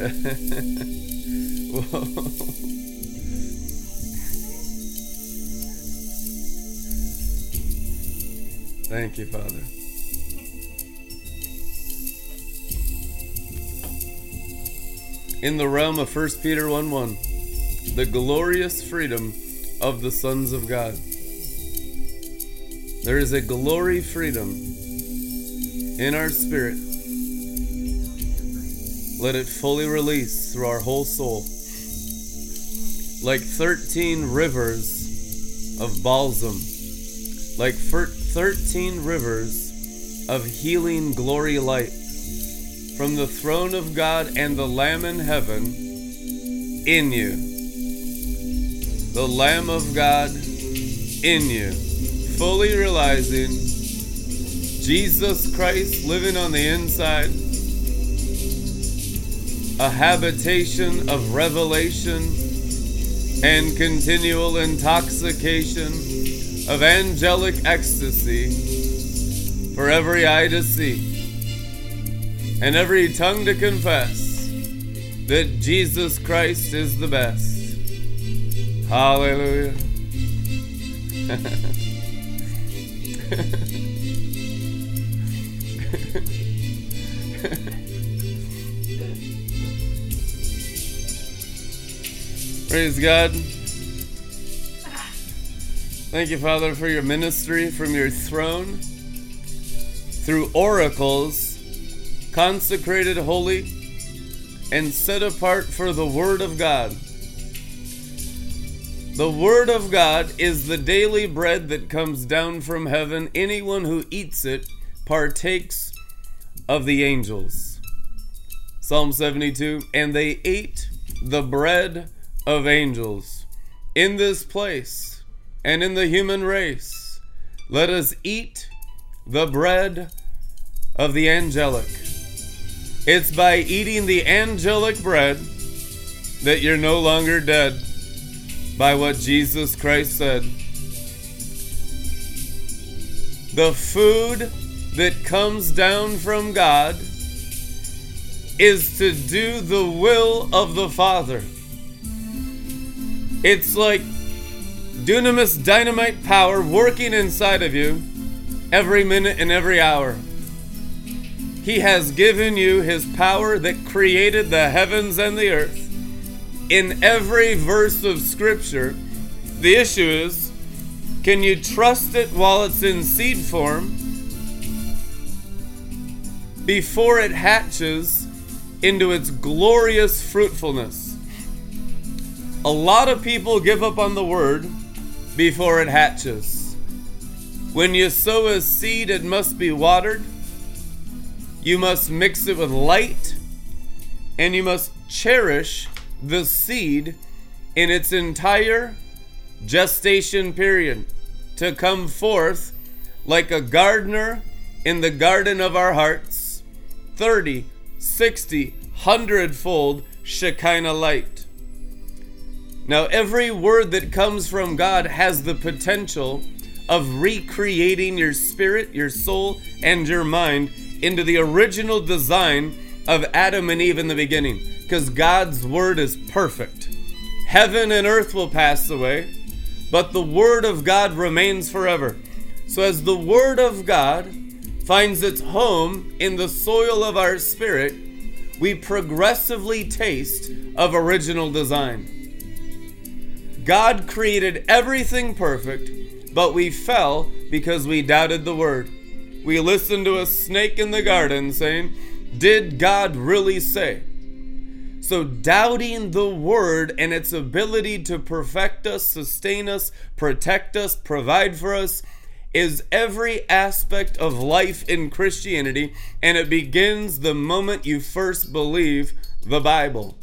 Thank you, Father. In the realm of 1 Peter 1 1, the glorious freedom of the sons of God. There is a glory freedom in our spirit. Let it fully release through our whole soul. Like 13 rivers of balsam, like 13 rivers of healing glory light from the throne of God and the Lamb in heaven in you. The Lamb of God in you. Fully realizing Jesus Christ living on the inside, a habitation of revelation and continual intoxication of angelic ecstasy for every eye to see and every tongue to confess that Jesus Christ is the best. Hallelujah. Praise God. Thank you, Father, for your ministry from your throne through oracles, consecrated, holy, and set apart for the Word of God. The Word of God is the daily bread that comes down from heaven. Anyone who eats it partakes of the angels. Psalm 72 And they ate the bread of angels. In this place and in the human race, let us eat the bread of the angelic. It's by eating the angelic bread that you're no longer dead, by what Jesus Christ said. The food that comes down from God is to do the will of the Father. It's like dunamis dynamite power working inside of you every minute and every hour. He has given you his power that created the heavens and the earth. In every verse of Scripture, the issue is can you trust it while it's in seed form before it hatches into its glorious fruitfulness? A lot of people give up on the word before it hatches. When you sow a seed, it must be watered. You must mix it with light. And you must cherish the seed in its entire gestation period to come forth like a gardener in the garden of our hearts 30, 60, 100 fold Shekinah light. Now, every word that comes from God has the potential of recreating your spirit, your soul, and your mind into the original design of Adam and Eve in the beginning. Because God's word is perfect. Heaven and earth will pass away, but the word of God remains forever. So, as the word of God finds its home in the soil of our spirit, we progressively taste of original design. God created everything perfect, but we fell because we doubted the word. We listened to a snake in the garden saying, Did God really say? So, doubting the word and its ability to perfect us, sustain us, protect us, provide for us is every aspect of life in Christianity, and it begins the moment you first believe the Bible.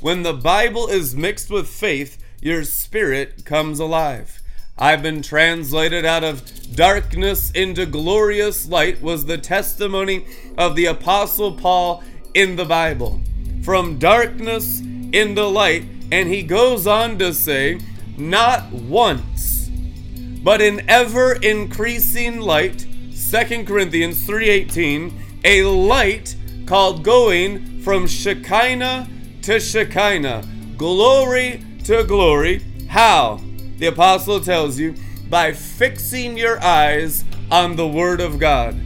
When the Bible is mixed with faith, your spirit comes alive. I've been translated out of darkness into glorious light, was the testimony of the Apostle Paul in the Bible. From darkness into light, and he goes on to say, not once, but in ever increasing light, 2 Corinthians 3:18, a light called going from Shekinah to Shekinah, glory to glory. How? The apostle tells you by fixing your eyes on the Word of God.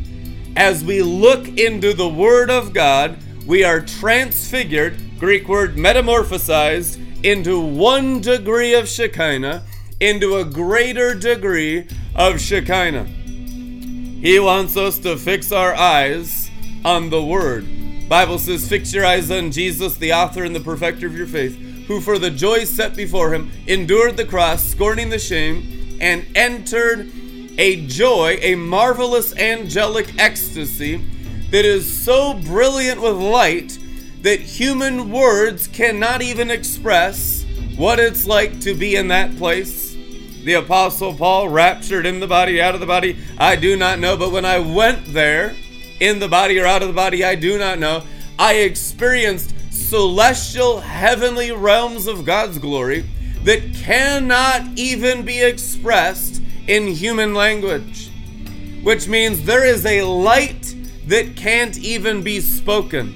As we look into the Word of God, we are transfigured, Greek word metamorphosized, into one degree of Shekinah, into a greater degree of Shekinah. He wants us to fix our eyes on the Word. Bible says, Fix your eyes on Jesus, the author and the perfecter of your faith, who for the joy set before him endured the cross, scorning the shame, and entered a joy, a marvelous angelic ecstasy that is so brilliant with light that human words cannot even express what it's like to be in that place. The Apostle Paul raptured in the body, out of the body, I do not know, but when I went there, in the body or out of the body, I do not know, I experienced celestial heavenly realms of God's glory that cannot even be expressed in human language, which means there is a light that can't even be spoken.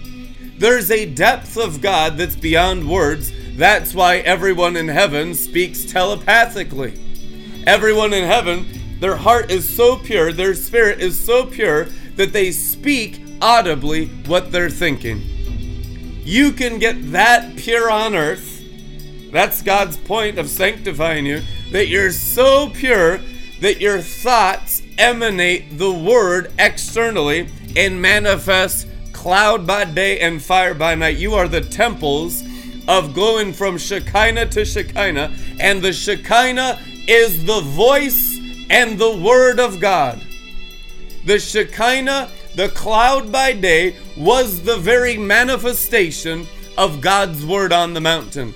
There's a depth of God that's beyond words. That's why everyone in heaven speaks telepathically. Everyone in heaven, their heart is so pure, their spirit is so pure that they speak audibly what they're thinking. You can get that pure on earth. That's God's point of sanctifying you, that you're so pure that your thoughts emanate the word externally and manifest cloud by day and fire by night. You are the temples of going from Shekinah to Shekinah, and the Shekinah is the voice and the word of God. The Shekinah the cloud by day was the very manifestation of God's word on the mountain.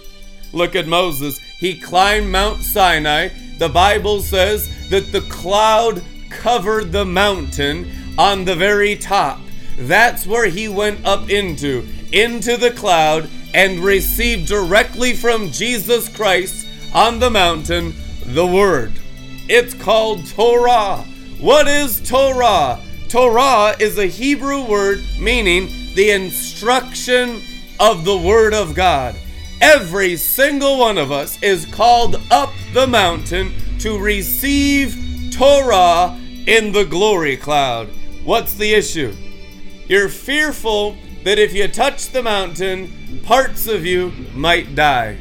Look at Moses. He climbed Mount Sinai. The Bible says that the cloud covered the mountain on the very top. That's where he went up into, into the cloud, and received directly from Jesus Christ on the mountain the word. It's called Torah. What is Torah? Torah is a Hebrew word meaning the instruction of the Word of God. Every single one of us is called up the mountain to receive Torah in the glory cloud. What's the issue? You're fearful that if you touch the mountain, parts of you might die.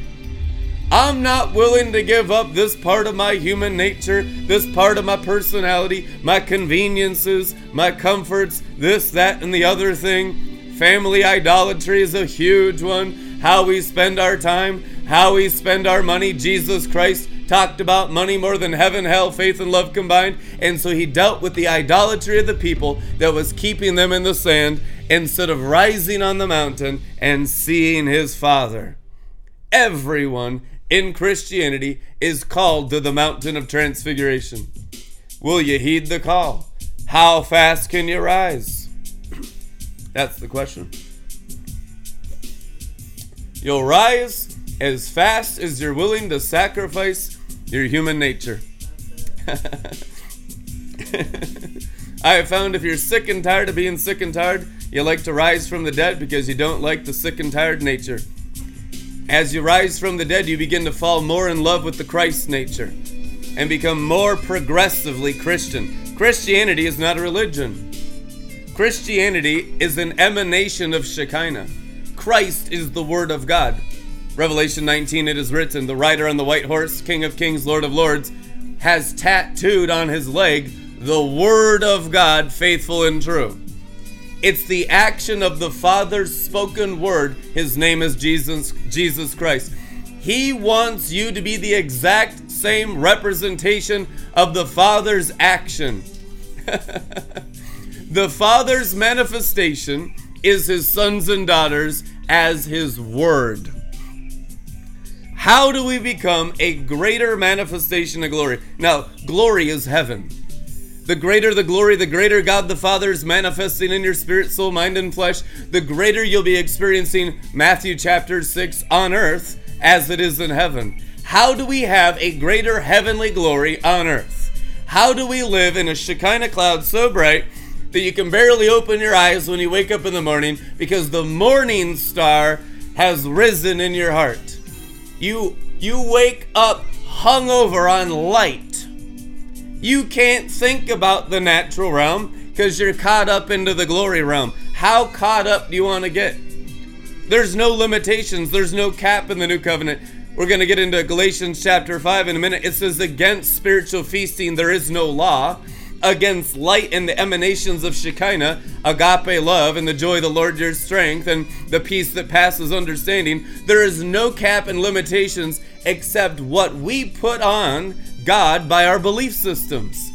I'm not willing to give up this part of my human nature, this part of my personality, my conveniences, my comforts, this, that, and the other thing. Family idolatry is a huge one. How we spend our time, how we spend our money. Jesus Christ talked about money more than heaven, hell, faith, and love combined. And so he dealt with the idolatry of the people that was keeping them in the sand instead of rising on the mountain and seeing his Father. Everyone in Christianity is called to the mountain of transfiguration. Will you heed the call? How fast can you rise? That's the question. You'll rise as fast as you're willing to sacrifice your human nature. I have found if you're sick and tired of being sick and tired, you like to rise from the dead because you don't like the sick and tired nature. As you rise from the dead, you begin to fall more in love with the Christ nature and become more progressively Christian. Christianity is not a religion. Christianity is an emanation of Shekinah. Christ is the Word of God. Revelation 19, it is written, The rider on the white horse, King of kings, Lord of lords, has tattooed on his leg the Word of God, faithful and true. It's the action of the Father's spoken word. His name is Jesus Jesus Christ. He wants you to be the exact same representation of the Father's action. the Father's manifestation is his sons and daughters as his word. How do we become a greater manifestation of glory? Now, glory is heaven. The greater the glory, the greater God the Father is manifesting in your spirit, soul, mind, and flesh, the greater you'll be experiencing Matthew chapter 6 on earth as it is in heaven. How do we have a greater heavenly glory on earth? How do we live in a Shekinah cloud so bright that you can barely open your eyes when you wake up in the morning because the morning star has risen in your heart. You you wake up hungover on light. You can't think about the natural realm because you're caught up into the glory realm. How caught up do you want to get? There's no limitations, there's no cap in the new covenant. We're going to get into Galatians chapter 5 in a minute. It says, Against spiritual feasting, there is no law. Against light and the emanations of Shekinah, agape love, and the joy of the Lord your strength, and the peace that passes understanding, there is no cap and limitations except what we put on God by our belief systems.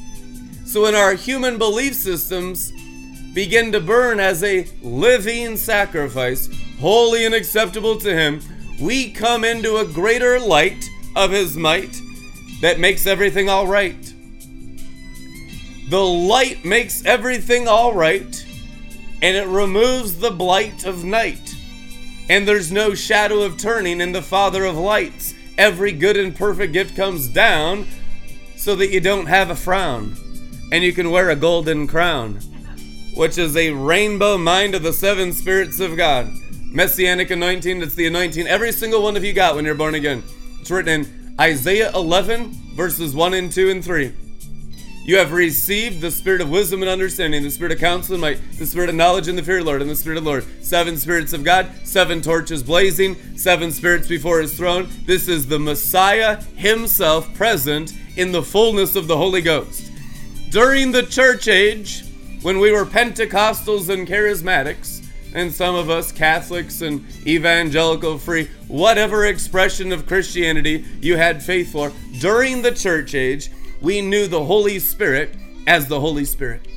So when our human belief systems begin to burn as a living sacrifice, holy and acceptable to Him, we come into a greater light of His might that makes everything all right. The light makes everything all right, and it removes the blight of night. And there's no shadow of turning in the Father of lights. Every good and perfect gift comes down so that you don't have a frown and you can wear a golden crown, which is a rainbow mind of the seven spirits of God. Messianic anointing, it's the anointing every single one of you got when you're born again. It's written in Isaiah 11, verses 1 and 2 and 3. You have received the spirit of wisdom and understanding, the spirit of counsel and might, the spirit of knowledge and the fear of the Lord, and the spirit of the Lord. Seven spirits of God, seven torches blazing, seven spirits before his throne. This is the Messiah himself present in the fullness of the Holy Ghost. During the church age, when we were Pentecostals and charismatics, and some of us Catholics and evangelical free, whatever expression of Christianity you had faith for, during the church age, we knew the Holy Spirit as the Holy Spirit.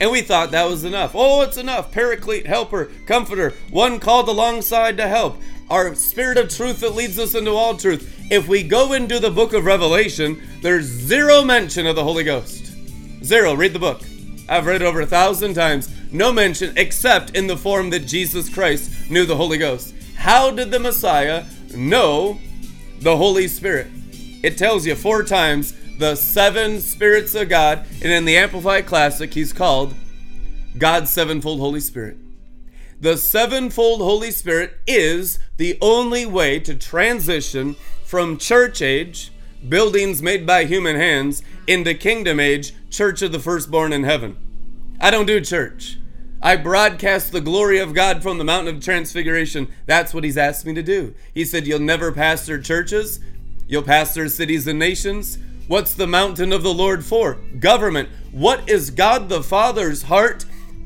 And we thought that was enough. Oh, it's enough. Paraclete, helper, comforter, one called alongside to help. Our spirit of truth that leads us into all truth. If we go into the book of Revelation, there's zero mention of the Holy Ghost. Zero. Read the book. I've read it over a thousand times. No mention except in the form that Jesus Christ knew the Holy Ghost. How did the Messiah know the Holy Spirit? It tells you four times the seven spirits of God, and in the Amplified Classic, he's called God's sevenfold Holy Spirit. The sevenfold Holy Spirit is the only way to transition from church age, buildings made by human hands, into kingdom age, church of the firstborn in heaven. I don't do church. I broadcast the glory of God from the mountain of transfiguration. That's what he's asked me to do. He said, You'll never pastor churches, you'll pastor cities and nations. What's the mountain of the Lord for? Government. What is God the Father's heart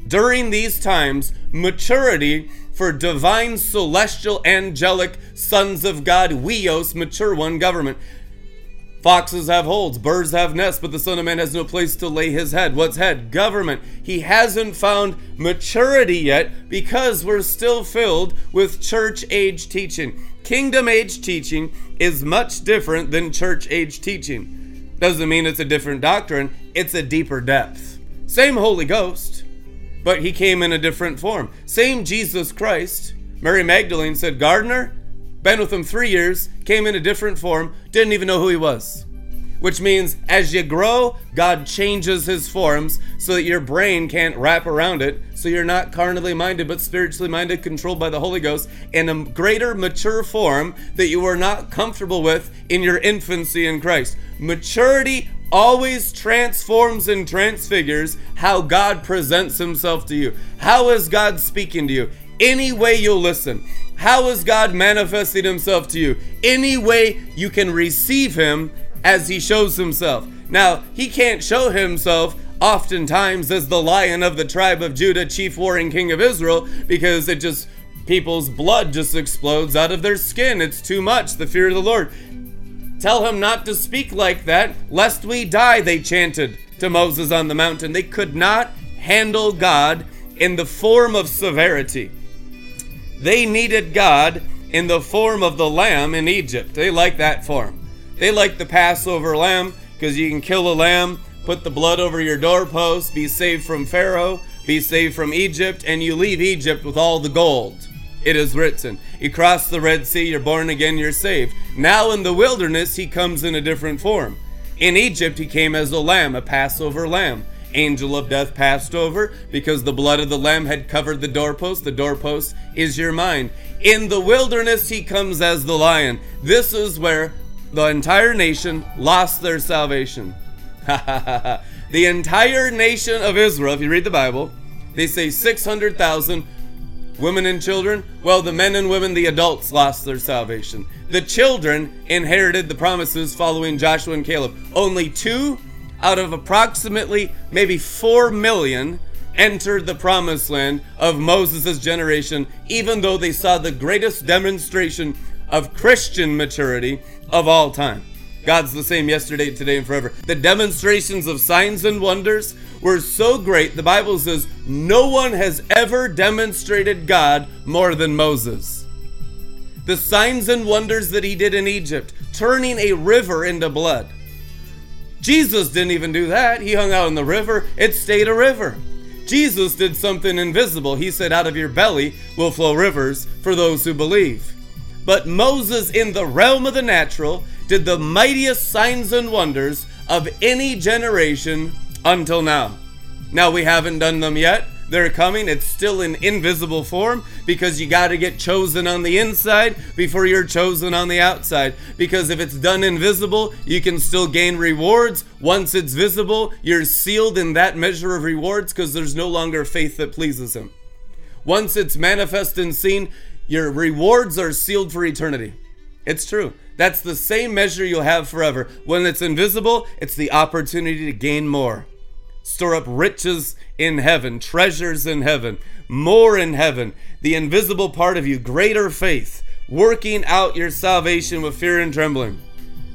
during these times? Maturity for divine, celestial, angelic sons of God, huios, mature one government. Foxes have holes, birds have nests, but the Son of Man has no place to lay his head. What's head? Government. He hasn't found maturity yet because we're still filled with church age teaching. Kingdom age teaching is much different than church age teaching. Doesn't mean it's a different doctrine, it's a deeper depth. Same Holy Ghost, but he came in a different form. Same Jesus Christ. Mary Magdalene said, Gardener, been with him three years, came in a different form, didn't even know who he was. Which means as you grow, God changes his forms so that your brain can't wrap around it, so you're not carnally minded but spiritually minded, controlled by the Holy Ghost, in a greater mature form that you were not comfortable with in your infancy in Christ. Maturity always transforms and transfigures how God presents himself to you. How is God speaking to you? Any way you'll listen. How is God manifesting himself to you? Any way you can receive him as he shows himself. Now, he can't show himself oftentimes as the lion of the tribe of Judah, chief warring king of Israel, because it just people's blood just explodes out of their skin. It's too much, the fear of the Lord. Tell him not to speak like that, lest we die, they chanted to Moses on the mountain. They could not handle God in the form of severity. They needed God in the form of the lamb in Egypt. They like that form. They like the Passover lamb because you can kill a lamb, put the blood over your doorpost, be saved from Pharaoh, be saved from Egypt, and you leave Egypt with all the gold. It is written. You cross the Red Sea, you're born again, you're saved. Now in the wilderness, he comes in a different form. In Egypt, he came as a lamb, a Passover lamb. Angel of death passed over because the blood of the Lamb had covered the doorpost. The doorpost is your mind. In the wilderness, he comes as the lion. This is where the entire nation lost their salvation. the entire nation of Israel, if you read the Bible, they say 600,000 women and children. Well, the men and women, the adults, lost their salvation. The children inherited the promises following Joshua and Caleb. Only two out of approximately maybe 4 million entered the promised land of Moses' generation, even though they saw the greatest demonstration of Christian maturity of all time. God's the same yesterday, today, and forever. The demonstrations of signs and wonders were so great, the Bible says no one has ever demonstrated God more than Moses. The signs and wonders that he did in Egypt, turning a river into blood. Jesus didn't even do that. He hung out in the river, it stayed a river. Jesus did something invisible. He said, Out of your belly will flow rivers for those who believe. But Moses, in the realm of the natural, did the mightiest signs and wonders of any generation until now. Now, we haven't done them yet. They're coming. It's still in invisible form because you got to get chosen on the inside before you're chosen on the outside. Because if it's done invisible, you can still gain rewards. Once it's visible, you're sealed in that measure of rewards because there's no longer faith that pleases Him. Once it's manifest and seen, your rewards are sealed for eternity. It's true. That's the same measure you'll have forever. When it's invisible, it's the opportunity to gain more. Store up riches in heaven, treasures in heaven, more in heaven, the invisible part of you, greater faith, working out your salvation with fear and trembling.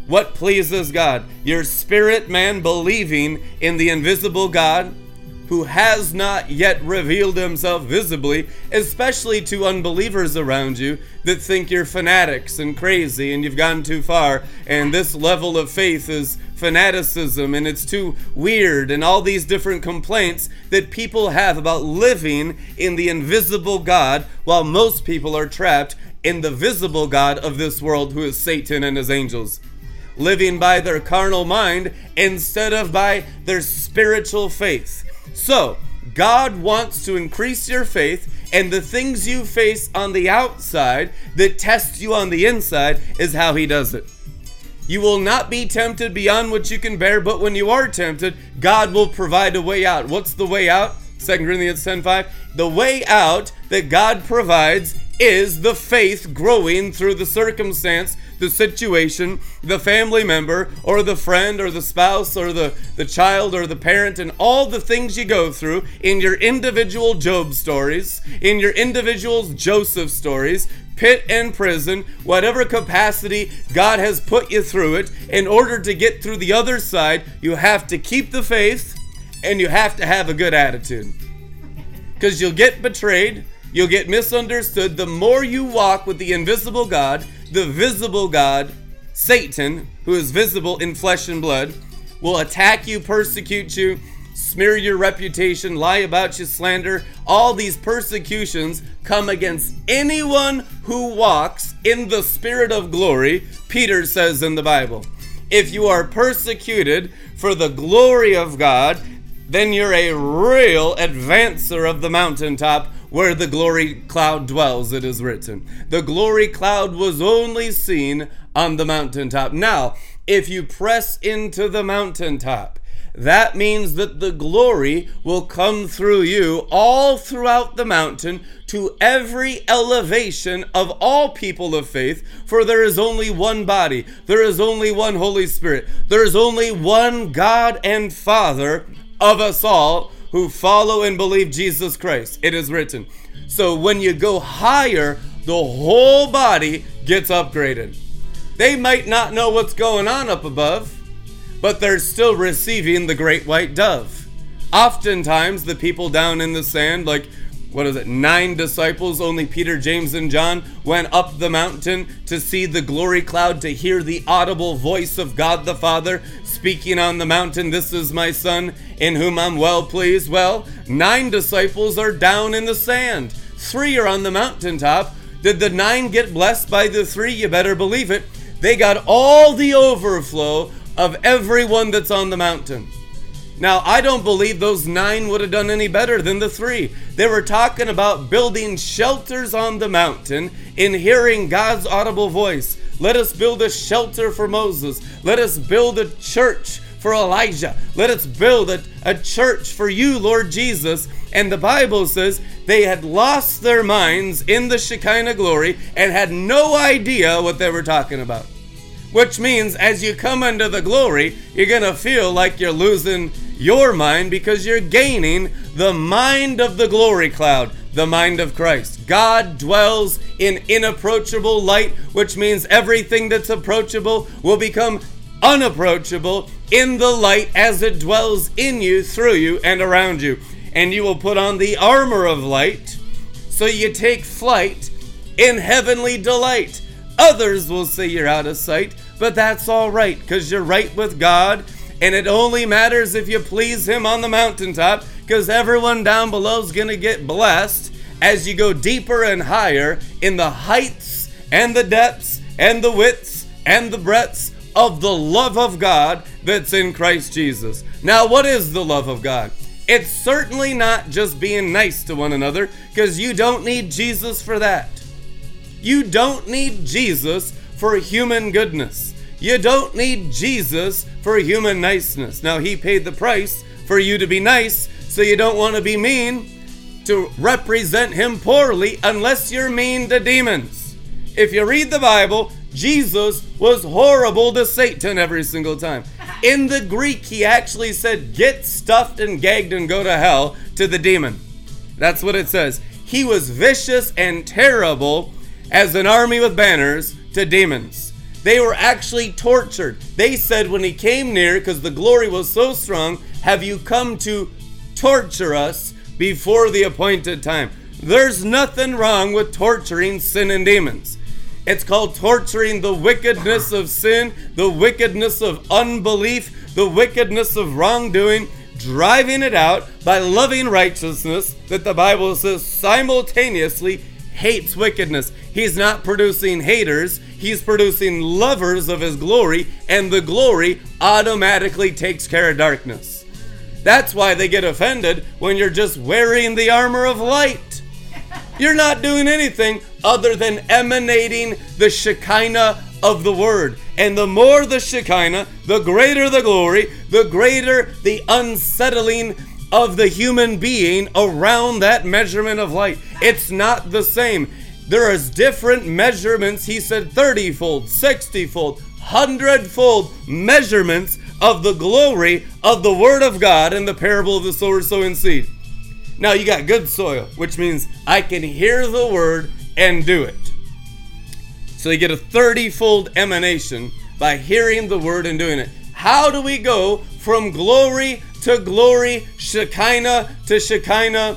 What pleases God? Your spirit man believing in the invisible God who has not yet revealed himself visibly, especially to unbelievers around you that think you're fanatics and crazy and you've gone too far, and this level of faith is fanaticism and it's too weird, and all these different complaints that people have about living in the invisible God while most people are trapped in the visible God of this world, who is Satan and his angels living by their carnal mind instead of by their spiritual faith. So, God wants to increase your faith, and the things you face on the outside that test you on the inside is how He does it. You will not be tempted beyond what you can bear, but when you are tempted, God will provide a way out. What's the way out? 2 Corinthians 10:5. The way out that God provides is the faith growing through the circumstance, the situation, the family member, or the friend, or the spouse, or the, the child, or the parent, and all the things you go through in your individual Job stories, in your individual Joseph stories, pit and prison, whatever capacity God has put you through it, in order to get through the other side, you have to keep the faith and you have to have a good attitude. Because you'll get betrayed You'll get misunderstood. The more you walk with the invisible God, the visible God, Satan, who is visible in flesh and blood, will attack you, persecute you, smear your reputation, lie about you, slander. All these persecutions come against anyone who walks in the spirit of glory, Peter says in the Bible. If you are persecuted for the glory of God, then you're a real advancer of the mountaintop where the glory cloud dwells, it is written. The glory cloud was only seen on the mountaintop. Now, if you press into the mountaintop, that means that the glory will come through you all throughout the mountain to every elevation of all people of faith, for there is only one body, there is only one Holy Spirit, there is only one God and Father of us all who follow and believe Jesus Christ. It is written. So when you go higher, the whole body gets upgraded. They might not know what's going on up above, but they're still receiving the great white dove. Oftentimes, the people down in the sand, like what is it, nine disciples, only Peter, James, and John, went up the mountain to see the glory cloud, to hear the audible voice of God the Father speaking on the mountain, This is my Son, in whom I'm well pleased. Well, nine disciples are down in the sand, three are on the mountaintop. Did the nine get blessed by the three? You better believe it. They got all the overflow of everyone that's on the mountain. Now, I don't believe those nine would have done any better than the three. They were talking about building shelters on the mountain in hearing God's audible voice. Let us build a shelter for Moses. Let us build a church for Elijah. Let us build a, a church for you, Lord Jesus. And the Bible says they had lost their minds in the Shekinah glory and had no idea what they were talking about. Which means as you come into the glory, you're going to feel like you're losing your mind because you're gaining the mind of the glory cloud, the mind of Christ. God dwells in inapproachable light, which means everything that's approachable will become unapproachable in the light as it dwells in you, through you, and around you. And you will put on the armor of light, so you take flight in heavenly delight. Others will say you're out of sight, but that's all right because you're right with God, and it only matters if you please Him on the mountaintop because everyone down below is going to get blessed as you go deeper and higher in the heights and the depths and the widths and the breadths of the love of God that's in Christ Jesus. Now, what is the love of God? It's certainly not just being nice to one another because you don't need Jesus for that. You don't need Jesus for human goodness. You don't need Jesus for human niceness. Now, He paid the price for you to be nice, so you don't want to be mean to represent Him poorly unless you're mean to demons. If you read the Bible, Jesus was horrible to Satan every single time. In the Greek, he actually said, Get stuffed and gagged and go to hell to the demon. That's what it says. He was vicious and terrible as an army with banners to demons. They were actually tortured. They said when he came near, because the glory was so strong, Have you come to torture us before the appointed time? There's nothing wrong with torturing sin and demons. It's called torturing the wickedness of sin, the wickedness of unbelief, the wickedness of wrongdoing, driving it out by loving righteousness that the Bible says simultaneously hates wickedness. He's not producing haters, he's producing lovers of his glory, and the glory automatically takes care of darkness. That's why they get offended when you're just wearing the armor of light. You're not doing anything other than emanating the Shekinah of the Word. And the more the Shekinah, the greater the glory, the greater the unsettling of the human being around that measurement of light. It's not the same. There is different measurements. He said 30 fold, 60 fold, 100 fold measurements of the glory of the Word of God in the parable of the sower sowing seed. Now you got good soil, which means I can hear the word and do it. So you get a 30 fold emanation by hearing the word and doing it. How do we go from glory to glory, Shekinah to Shekinah,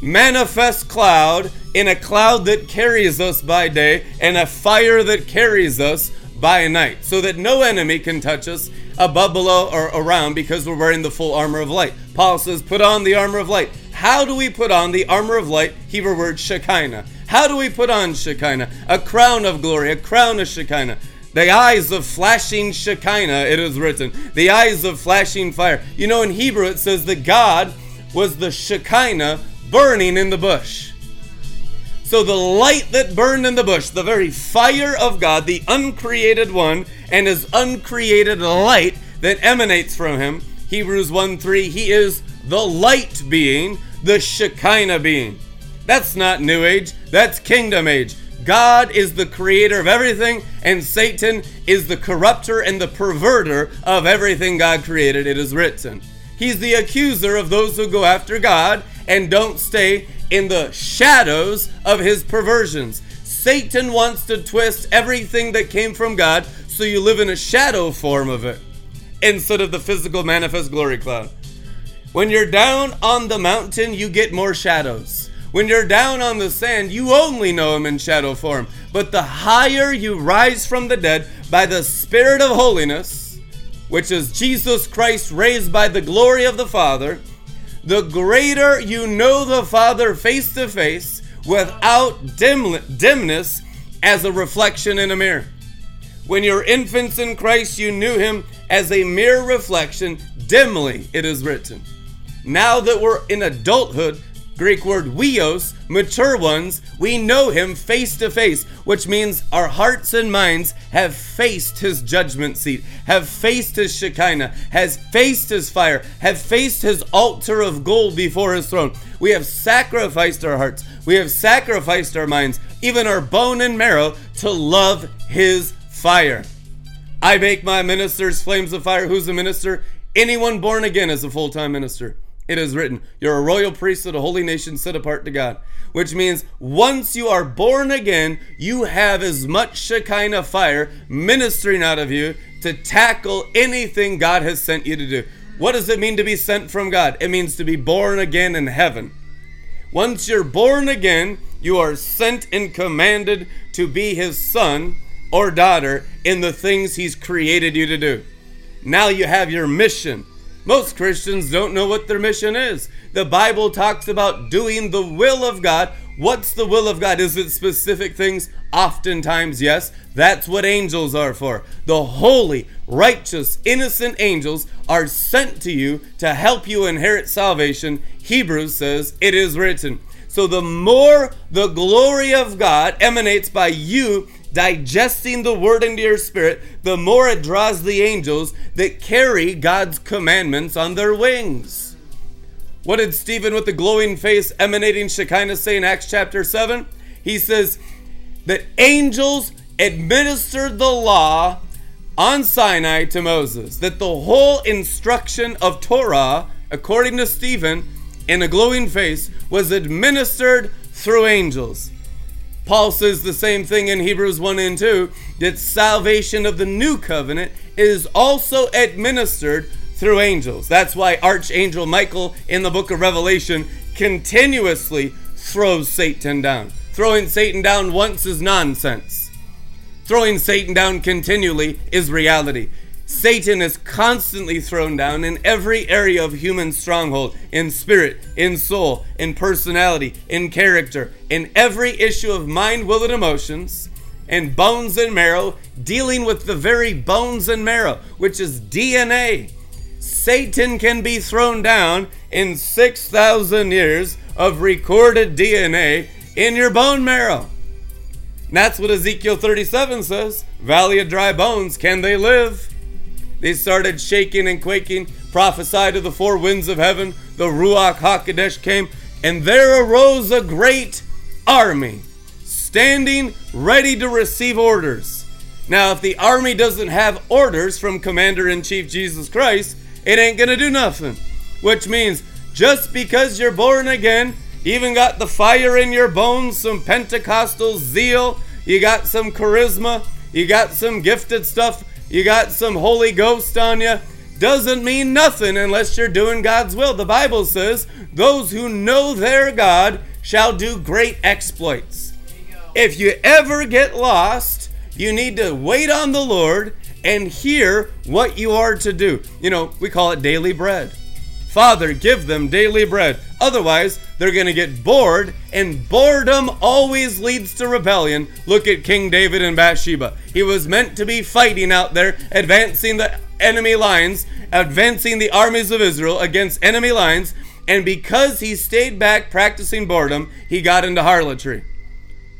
manifest cloud, in a cloud that carries us by day, and a fire that carries us by night, so that no enemy can touch us above, below, or around because we're wearing the full armor of light? Paul says, Put on the armor of light. How do we put on the armor of light? Hebrew word Shekinah. How do we put on Shekinah? A crown of glory, a crown of Shekinah. The eyes of flashing Shekinah, it is written. The eyes of flashing fire. You know, in Hebrew it says that God was the Shekinah burning in the bush. So the light that burned in the bush, the very fire of God, the uncreated one, and his uncreated light that emanates from him, Hebrews 1 3, he is the light being, the Shekinah being. That's not New Age, that's Kingdom Age. God is the creator of everything, and Satan is the corrupter and the perverter of everything God created, it is written. He's the accuser of those who go after God and don't stay in the shadows of his perversions. Satan wants to twist everything that came from God so you live in a shadow form of it instead of the physical manifest glory cloud. When you're down on the mountain, you get more shadows. When you're down on the sand, you only know him in shadow form. But the higher you rise from the dead by the Spirit of holiness, which is Jesus Christ raised by the glory of the Father, the greater you know the Father face to face without dim- dimness as a reflection in a mirror. When you're infants in Christ, you knew him as a mere reflection, dimly, it is written. Now that we're in adulthood, Greek word huios, mature ones, we know him face to face, which means our hearts and minds have faced his judgment seat, have faced his Shekinah, has faced his fire, have faced his altar of gold before his throne. We have sacrificed our hearts, we have sacrificed our minds, even our bone and marrow, to love his fire. I make my ministers flames of fire. Who's a minister? Anyone born again is a full time minister. It is written, You're a royal priesthood, a holy nation set apart to God. Which means once you are born again, you have as much Shekinah fire ministering out of you to tackle anything God has sent you to do. What does it mean to be sent from God? It means to be born again in heaven. Once you're born again, you are sent and commanded to be his son or daughter in the things he's created you to do. Now you have your mission. Most Christians don't know what their mission is. The Bible talks about doing the will of God. What's the will of God? Is it specific things? Oftentimes, yes. That's what angels are for. The holy, righteous, innocent angels are sent to you to help you inherit salvation. Hebrews says, It is written. So the more the glory of God emanates by you digesting the word into your spirit, the more it draws the angels that carry God's commandments on their wings. What did Stephen with the glowing face emanating Shekinah say in Acts chapter 7? He says that angels administered the law on Sinai to Moses, that the whole instruction of Torah, according to Stephen, in a glowing face, was administered through angels. Paul says the same thing in Hebrews 1 and 2 that salvation of the new covenant is also administered through angels. That's why Archangel Michael in the book of Revelation continuously throws Satan down. Throwing Satan down once is nonsense. Throwing Satan down continually is reality. Satan is constantly thrown down in every area of human stronghold in spirit, in soul, in personality, in character, in every issue of mind, will, and emotions, and bones and marrow, dealing with the very bones and marrow, which is DNA. Satan can be thrown down in 6,000 years of recorded DNA in your bone marrow. And that's what Ezekiel 37 says Valley of dry bones, can they live? They started shaking and quaking, prophesied to the four winds of heaven. The Ruach HaKodesh came, and there arose a great army, standing ready to receive orders. Now, if the army doesn't have orders from Commander in Chief Jesus Christ, it ain't gonna do nothing. Which means just because you're born again, even got the fire in your bones, some Pentecostal zeal, you got some charisma, you got some gifted stuff you got some Holy Ghost on you, doesn't mean nothing unless you're doing God's will. The Bible says, Those who know their God shall do great exploits. If you ever get lost, you need to wait on the Lord and hear what you are to do. You know, we call it daily bread. Father, give them daily bread. Otherwise, they're going to get bored, and boredom always leads to rebellion. Look at King David and Bathsheba. He was meant to be fighting out there, advancing the enemy lines, advancing the armies of Israel against enemy lines, and because he stayed back practicing boredom, he got into harlotry,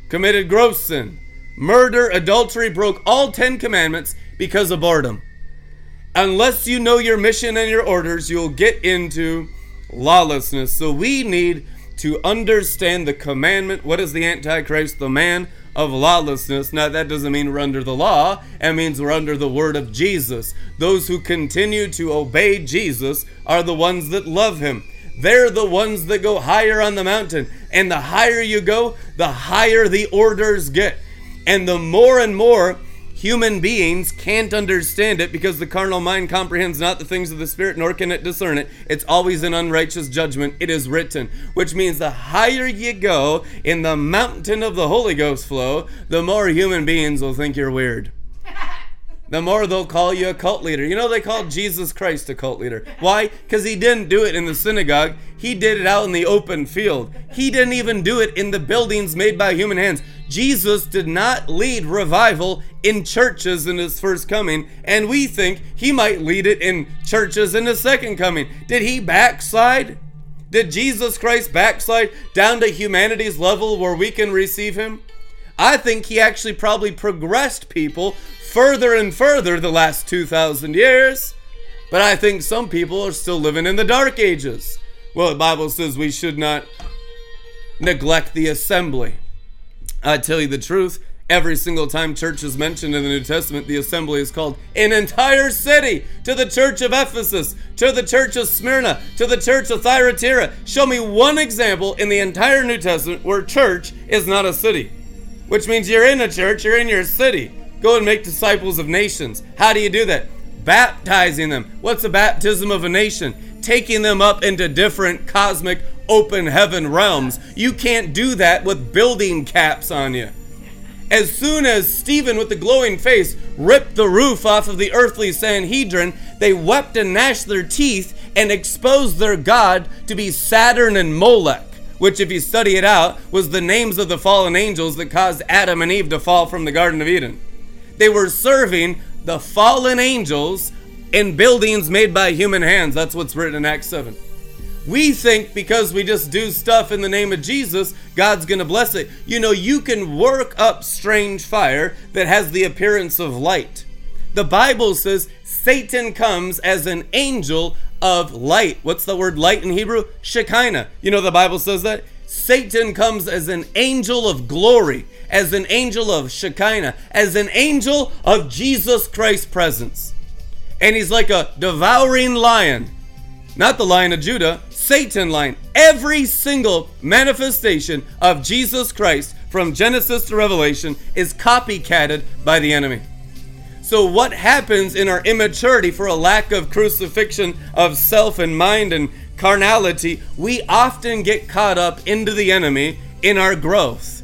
committed gross sin, murder, adultery, broke all Ten Commandments because of boredom unless you know your mission and your orders, you'll get into lawlessness. So we need to understand the commandment. What is the Antichrist? The man of lawlessness. Now, that doesn't mean we're under the law, it means we're under the word of Jesus. Those who continue to obey Jesus are the ones that love him. They're the ones that go higher on the mountain. And the higher you go, the higher the orders get. And the more and more human beings can't understand it because the carnal mind comprehends not the things of the spirit nor can it discern it. It's always an unrighteous judgment. It is written which means the higher you go in the mountain of the holy ghost flow the more human beings will think you're weird the more they'll call you a cult leader. You know, they called Jesus Christ a cult leader. Why? Because he didn't do it in the synagogue, he did it out in the open field. He didn't even do it in the buildings made by human hands. Jesus did not lead revival in churches in his first coming, and we think he might lead it in churches in his second coming. Did he backslide? Did Jesus Christ backslide down to humanity's level where we can receive him? I think he actually probably progressed people further and further the last 2,000 years. But I think some people are still living in the dark ages. Well, the Bible says we should not neglect the assembly. I tell you the truth, every single time church is mentioned in the New Testament, the assembly is called an entire city to the church of Ephesus, to the church of Smyrna, to the church of Thyatira. Show me one example in the entire New Testament where church is not a city, which means you're in a church, you're in your city. Go and make disciples of nations. How do you do that? Baptizing them. What's the baptism of a nation? Taking them up into different cosmic open heaven realms. You can't do that with building caps on you. As soon as Stephen, with the glowing face, ripped the roof off of the earthly Sanhedrin, they wept and gnashed their teeth and exposed their God to be Saturn and Molech, which, if you study it out, was the names of the fallen angels that caused Adam and Eve to fall from the Garden of Eden. They were serving the fallen angels in buildings made by human hands. That's what's written in Acts 7. We think because we just do stuff in the name of Jesus, God's going to bless it. You know, you can work up strange fire that has the appearance of light. The Bible says Satan comes as an angel of light. What's the word light in Hebrew? Shekinah. You know, the Bible says that. Satan comes as an angel of glory, as an angel of Shekinah, as an angel of Jesus Christ's presence. And he's like a devouring lion. Not the lion of Judah, Satan line. Every single manifestation of Jesus Christ from Genesis to Revelation is copycatted by the enemy. So, what happens in our immaturity for a lack of crucifixion of self and mind and carnality? We often get caught up into the enemy in our growth.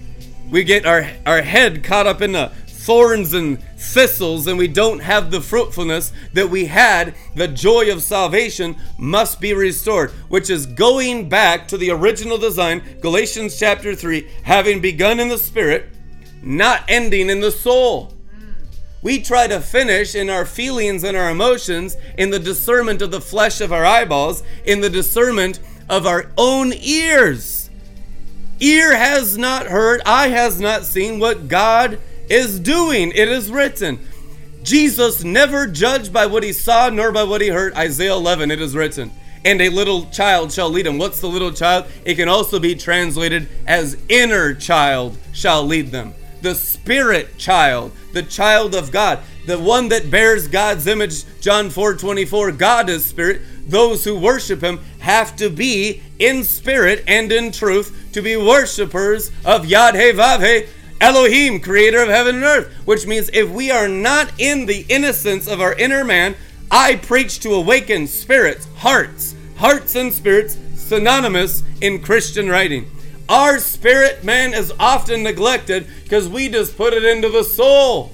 We get our, our head caught up in the thorns and thistles and we don't have the fruitfulness that we had, the joy of salvation must be restored, which is going back to the original design, Galatians chapter 3, having begun in the spirit, not ending in the soul. We try to finish in our feelings and our emotions, in the discernment of the flesh of our eyeballs, in the discernment of our own ears. Ear has not heard, eye has not seen what God is doing. It is written. Jesus never judged by what he saw nor by what he heard. Isaiah 11, it is written. And a little child shall lead him. What's the little child? It can also be translated as inner child shall lead them. The spirit child, the child of God, the one that bears God's image. John 4 24, God is spirit. Those who worship him have to be in spirit and in truth to be worshipers of Yod-Heh-Vav-Heh, Elohim, creator of heaven and earth, which means if we are not in the innocence of our inner man, I preach to awaken spirits, hearts, hearts and spirits, synonymous in Christian writing. Our spirit man is often neglected because we just put it into the soul.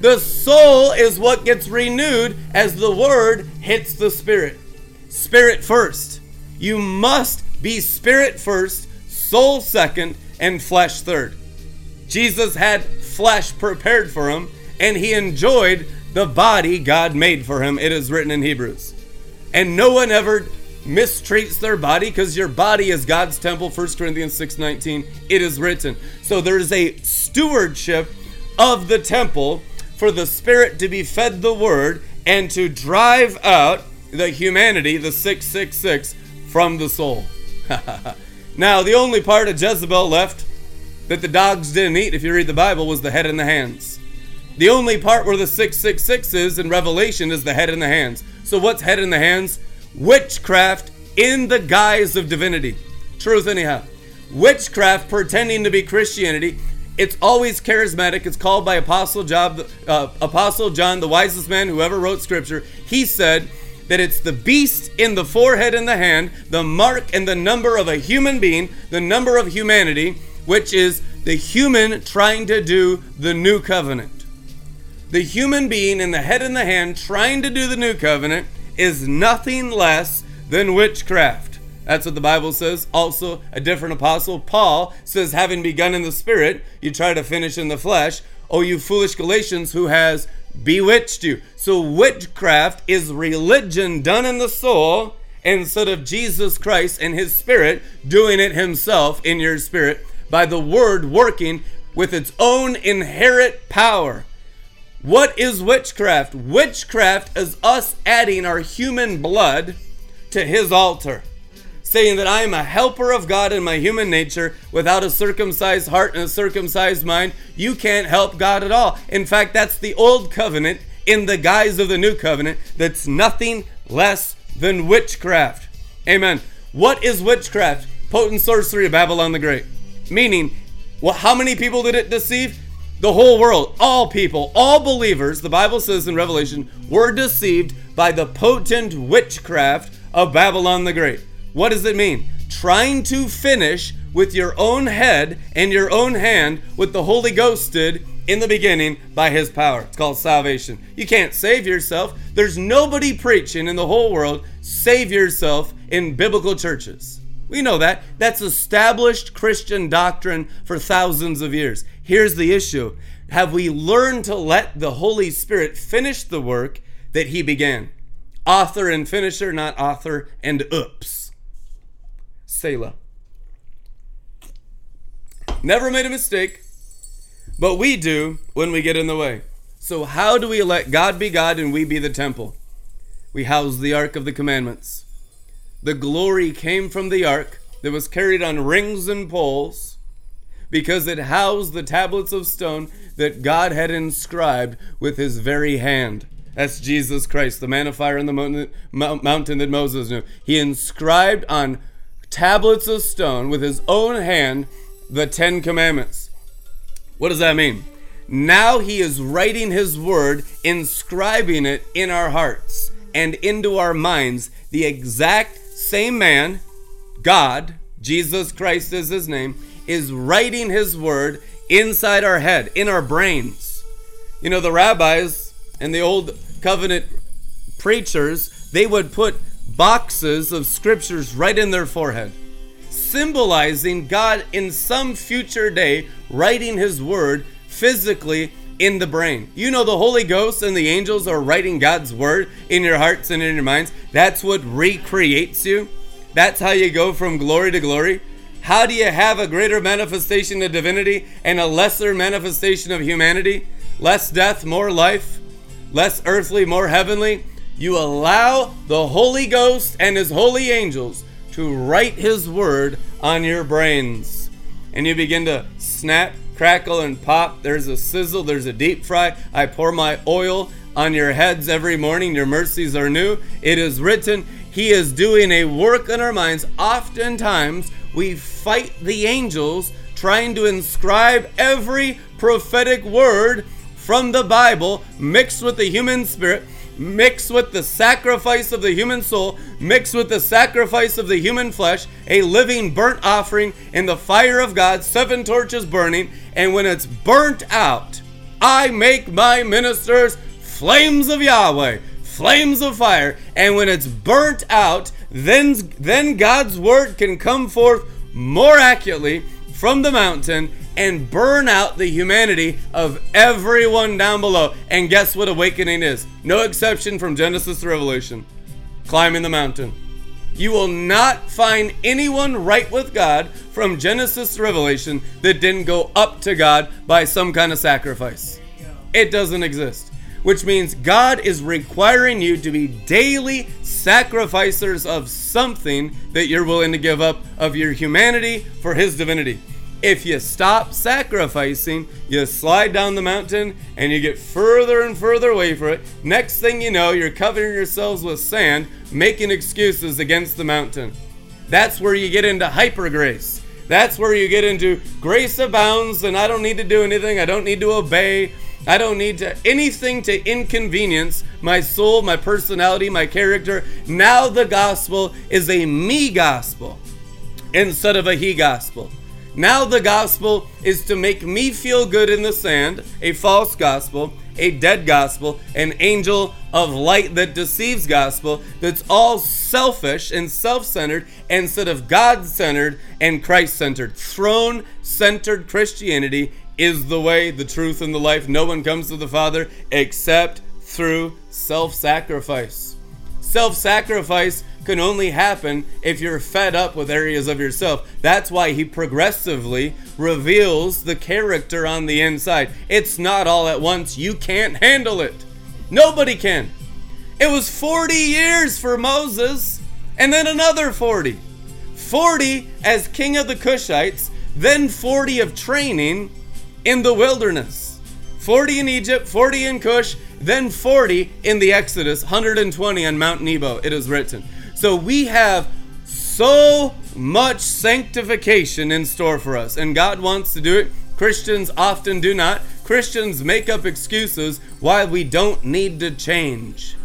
The soul is what gets renewed as the word hits the spirit. Spirit first. You must be spirit first, soul second, and flesh third. Jesus had flesh prepared for him, and he enjoyed the body God made for him. It is written in Hebrews. And no one ever mistreats their body because your body is God's temple 1 Corinthians 6:19 it is written so there is a stewardship of the temple for the spirit to be fed the word and to drive out the humanity the 666 from the soul now the only part of Jezebel left that the dogs didn't eat, if you read the Bible, was the head and the hands. The only part where the 666 is in Revelation is the head and the hands. So, what's head and the hands? Witchcraft in the guise of divinity. Truth, anyhow. Witchcraft pretending to be Christianity. It's always charismatic. It's called by Apostle John, uh, Apostle John, the wisest man who ever wrote Scripture. He said that it's the beast in the forehead and the hand, the mark and the number of a human being, the number of humanity which is the human trying to do the new covenant. the human being in the head and the hand trying to do the new covenant is nothing less than witchcraft. That's what the Bible says. Also, a different apostle, Paul, says, having begun in the spirit, you try to finish in the flesh. Oh, you foolish Galatians, who has bewitched you. So, witchcraft is religion done in the soul instead of Jesus Christ and his spirit doing it himself in your spirit by the word working with its own inherent power. What is witchcraft? Witchcraft is us adding our human blood to his altar saying that I am a helper of God in my human nature without a circumcised heart and a circumcised mind, you can't help God at all. In fact, that's the old covenant in the guise of the new covenant that's nothing less than witchcraft. Amen. What is witchcraft? Potent sorcery of Babylon the Great. Meaning, well, how many people did it deceive? The whole world, all people, all believers, the Bible says in Revelation, were deceived by the potent witchcraft of Babylon the Great. What does it mean? Trying to finish with your own head and your own hand what the Holy Ghost did in the beginning by his power. It's called salvation. You can't save yourself. There's nobody preaching in the whole world, save yourself in biblical churches. We know that. That's established Christian doctrine for thousands of years. Here's the issue Have we learned to let the Holy Spirit finish the work that he began? Author and finisher, not author and oops. Selah. Never made a mistake, but we do when we get in the way. So, how do we let God be God and we be the temple? We house the Ark of the Commandments. The glory came from the Ark that was carried on rings and poles because it housed the tablets of stone that God had inscribed with his very hand. That's Jesus Christ, the man of fire in the mountain that Moses knew. He inscribed on tablets of stone with his own hand the Ten Commandments. What does that mean? Now he is writing his word, inscribing it in our hearts and into our minds. The exact same man, God, Jesus Christ is his name, is writing his word inside our head, in our brains. You know, the rabbis and the old covenant preachers, they would put boxes of scriptures right in their forehead, symbolizing God in some future day writing His word physically in the brain. You know, the Holy Ghost and the angels are writing God's word in your hearts and in your minds. That's what recreates you. That's how you go from glory to glory. How do you have a greater manifestation of divinity and a lesser manifestation of humanity? Less death, more life. Less earthly, more heavenly you allow the Holy Ghost and His holy angels to write His word on your brains. And you begin to snap, crackle, and pop. There's a sizzle, there's a deep fry. I pour my oil on your heads every morning. Your mercies are new. It is written, He is doing a work in our minds. Oftentimes, we fight the angels trying to inscribe every prophetic word from the Bible mixed with the human spirit mixed with the sacrifice of the human soul, mixed with the sacrifice of the human flesh, a living burnt offering in the fire of God, seven torches burning, and when it's burnt out, I make my ministers flames of Yahweh, flames of fire, and when it's burnt out, then then God's word can come forth more accurately from the mountain and burn out the humanity of everyone down below. And guess what awakening is? No exception from Genesis to Revelation. Climbing the mountain. You will not find anyone right with God from Genesis to Revelation that didn't go up to God by some kind of sacrifice. It doesn't exist. Which means God is requiring you to be daily sacrificers of something that you're willing to give up of your humanity for His divinity. If you stop sacrificing, you slide down the mountain and you get further and further away from it. Next thing you know, you're covering yourselves with sand, making excuses against the mountain. That's where you get into hyper grace. That's where you get into grace abounds and I don't need to do anything. I don't need to obey. I don't need to anything to inconvenience my soul, my personality, my character. Now the gospel is a me gospel instead of a he gospel. Now the gospel is to make me feel good in the sand, a false gospel, a dead gospel, an angel of light that deceives gospel that's all selfish and self centered instead of God centered and Christ centered. Throne centered Christianity is the way, the truth, and the life. No one comes to the Father except through self sacrifice. Self sacrifice can only happen if you're fed up with areas of yourself. That's why he progressively reveals the character on the inside. It's not all at once. You can't handle it. Nobody can. It was 40 years for Moses, and then another 40. 40 as king of the Cushites, then 40 of training in the wilderness. 40 in Egypt, 40 in Cush, then 40 in the Exodus, 120 on Mount Nebo, it is written. So we have so much sanctification in store for us, and God wants to do it. Christians often do not. Christians make up excuses why we don't need to change.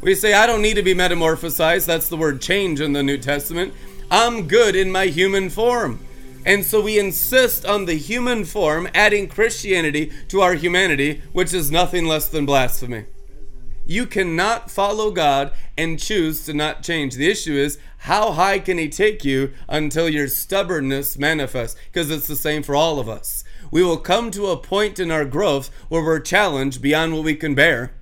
We say, I don't need to be metamorphosized. That's the word change in the New Testament. I'm good in my human form. And so we insist on the human form, adding Christianity to our humanity, which is nothing less than blasphemy. You cannot follow God and choose to not change. The issue is how high can He take you until your stubbornness manifests? Because it's the same for all of us. We will come to a point in our growth where we're challenged beyond what we can bear,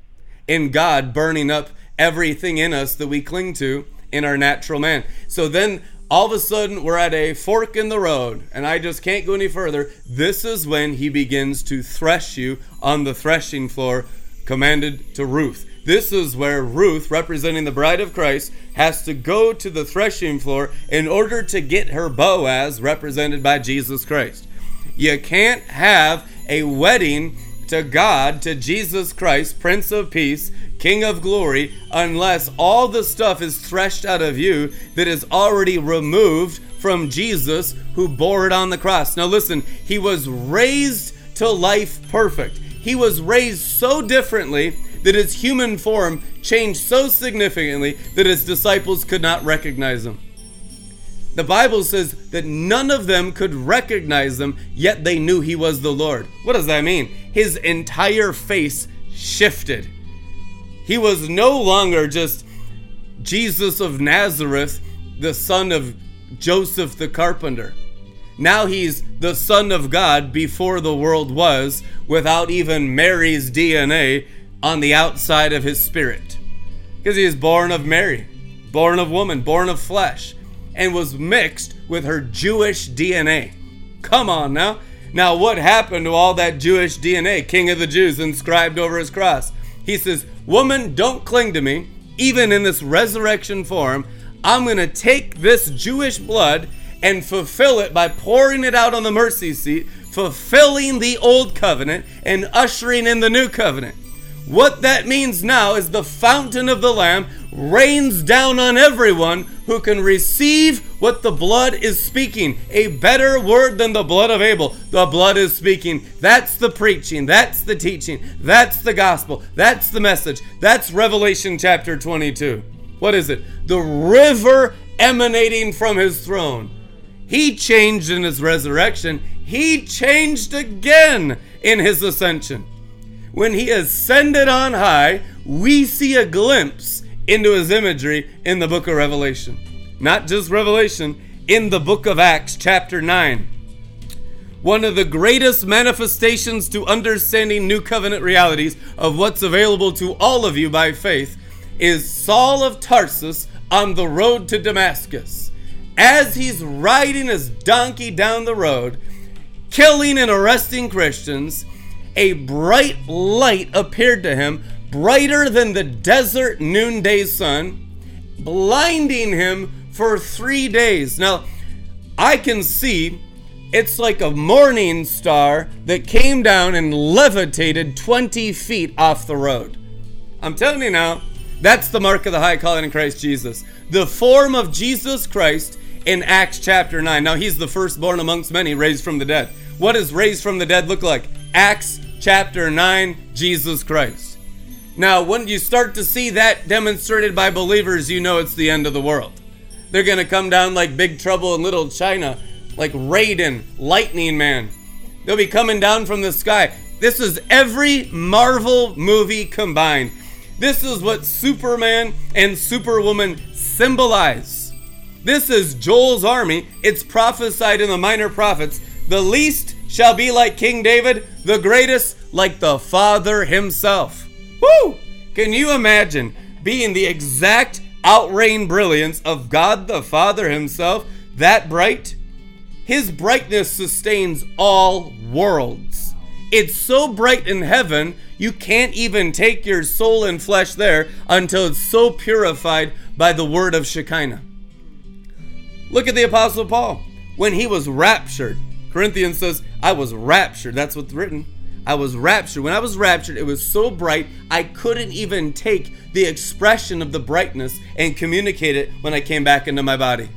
in God burning up everything in us that we cling to in our natural man. So then all of a sudden we're at a fork in the road and I just can't go any further. This is when he begins to thresh you on the threshing floor commanded to Ruth. This is where Ruth, representing the bride of Christ, has to go to the threshing floor in order to get her Boaz, represented by Jesus Christ. You can't have a wedding to God, to Jesus Christ, Prince of Peace, King of glory, unless all the stuff is threshed out of you that is already removed from Jesus who bore it on the cross. Now, listen, he was raised to life perfect. He was raised so differently that his human form changed so significantly that his disciples could not recognize him. The Bible says that none of them could recognize him, yet they knew he was the Lord. What does that mean? His entire face shifted. He was no longer just Jesus of Nazareth, the son of Joseph the carpenter. Now he's the Son of God before the world was, without even Mary's DNA on the outside of his spirit. Because he is born of Mary, born of woman, born of flesh, and was mixed with her Jewish DNA. Come on now. Now, what happened to all that Jewish DNA, King of the Jews, inscribed over his cross? He says, Woman, don't cling to me, even in this resurrection form. I'm going to take this Jewish blood and fulfill it by pouring it out on the mercy seat, fulfilling the old covenant and ushering in the new covenant. What that means now is the fountain of the Lamb rains down on everyone who can receive what the blood is speaking. A better word than the blood of Abel. The blood is speaking. That's the preaching. That's the teaching. That's the gospel. That's the message. That's Revelation chapter 22. What is it? The river emanating from his throne. He changed in his resurrection. He changed again in his ascension when he ascended on high, we see a glimpse into his imagery in the book of Revelation. Not just Revelation, in the book of Acts, chapter 9. One of the greatest manifestations to understanding new covenant realities of what's available to all of you by faith is Saul of Tarsus on the road to Damascus. As he's riding his donkey down the road, killing and arresting Christians, a bright light appeared to him, brighter than the desert noonday sun, blinding him for three days. Now, I can see it's like a morning star that came down and levitated 20 feet off the road. I'm telling you now, that's the mark of the high calling in Christ Jesus. The form of Jesus Christ in Acts chapter 9. Now, he's the firstborn amongst many raised from the dead. What does raised from the dead look like? Acts chapter 9, Jesus Christ. Now, when you start to see that demonstrated by believers, you know it's the end of the world. They're going to come down like big trouble in little China, like Raiden, Lightning Man. They'll be coming down from the sky. This is every Marvel movie combined. This is what Superman and Superwoman symbolize. This is Joel's army. It's prophesied in the minor prophets. The least shall be like King David, the greatest like the Father himself. Woo! Can you imagine being the exact outreign brilliance of God the Father himself, that bright? His brightness sustains all worlds. It's so bright in heaven, you can't even take your soul and flesh there until it's so purified by the word of Shekinah. Look at the Apostle Paul. When he was raptured, Corinthians says, I was raptured. That's what's written. I was raptured. When I was raptured, it was so bright, I couldn't even take the expression of the brightness and communicate it when I came back into my body.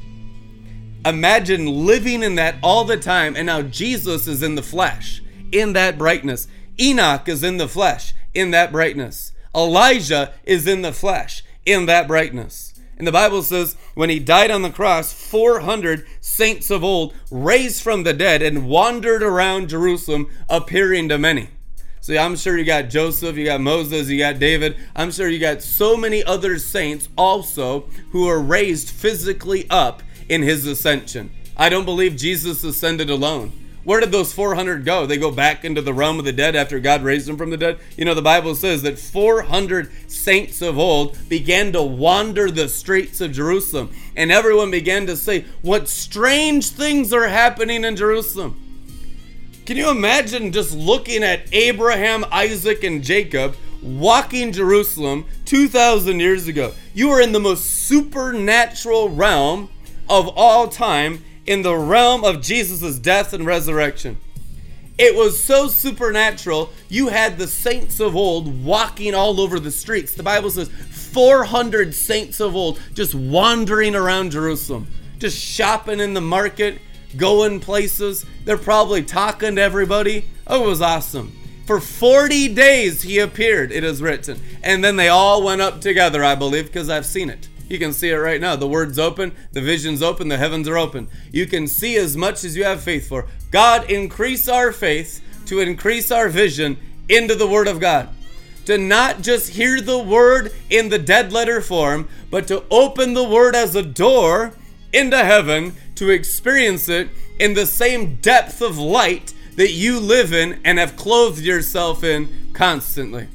Imagine living in that all the time, and now Jesus is in the flesh, in that brightness. Enoch is in the flesh, in that brightness. Elijah is in the flesh, in that brightness. And the Bible says when he died on the cross, 400 saints of old raised from the dead and wandered around Jerusalem, appearing to many. So I'm sure you got Joseph, you got Moses, you got David. I'm sure you got so many other saints also who are raised physically up in his ascension. I don't believe Jesus ascended alone. Where did those 400 go? They go back into the realm of the dead after God raised them from the dead? You know, the Bible says that 400 saints of old began to wander the streets of Jerusalem, and everyone began to say, What strange things are happening in Jerusalem. Can you imagine just looking at Abraham, Isaac, and Jacob walking Jerusalem 2,000 years ago? You are in the most supernatural realm of all time in the realm of Jesus' death and resurrection. It was so supernatural, you had the saints of old walking all over the streets. The Bible says 400 saints of old just wandering around Jerusalem, just shopping in the market, going places. They're probably talking to everybody. Oh, it was awesome. For 40 days he appeared, it is written. And then they all went up together, I believe, because I've seen it. You can see it right now. The word's open, the vision's open, the heavens are open. You can see as much as you have faith for. God, increase our faith to increase our vision into the Word of God. To not just hear the Word in the dead letter form, but to open the Word as a door into heaven to experience it in the same depth of light that you live in and have clothed yourself in constantly.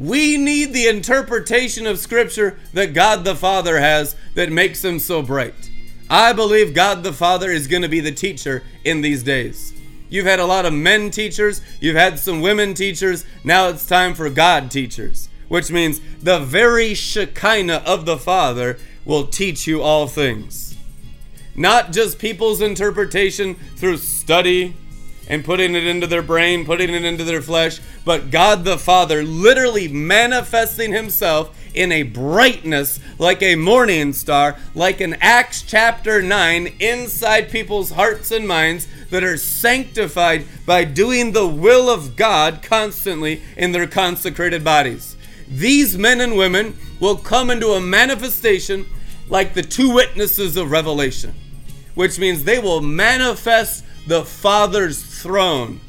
We need the interpretation of Scripture that God the Father has that makes them so bright. I believe God the Father is going to be the teacher in these days. You've had a lot of men teachers, you've had some women teachers, now it's time for God teachers, which means the very Shekinah of the Father will teach you all things. Not just people's interpretation through study and putting it into their brain, putting it into their flesh, but God the Father literally manifesting Himself in a brightness like a morning star, like an Acts chapter 9, inside people's hearts and minds that are sanctified by doing the will of God constantly in their consecrated bodies. These men and women will come into a manifestation like the two witnesses of Revelation, which means they will manifest the Father's throne.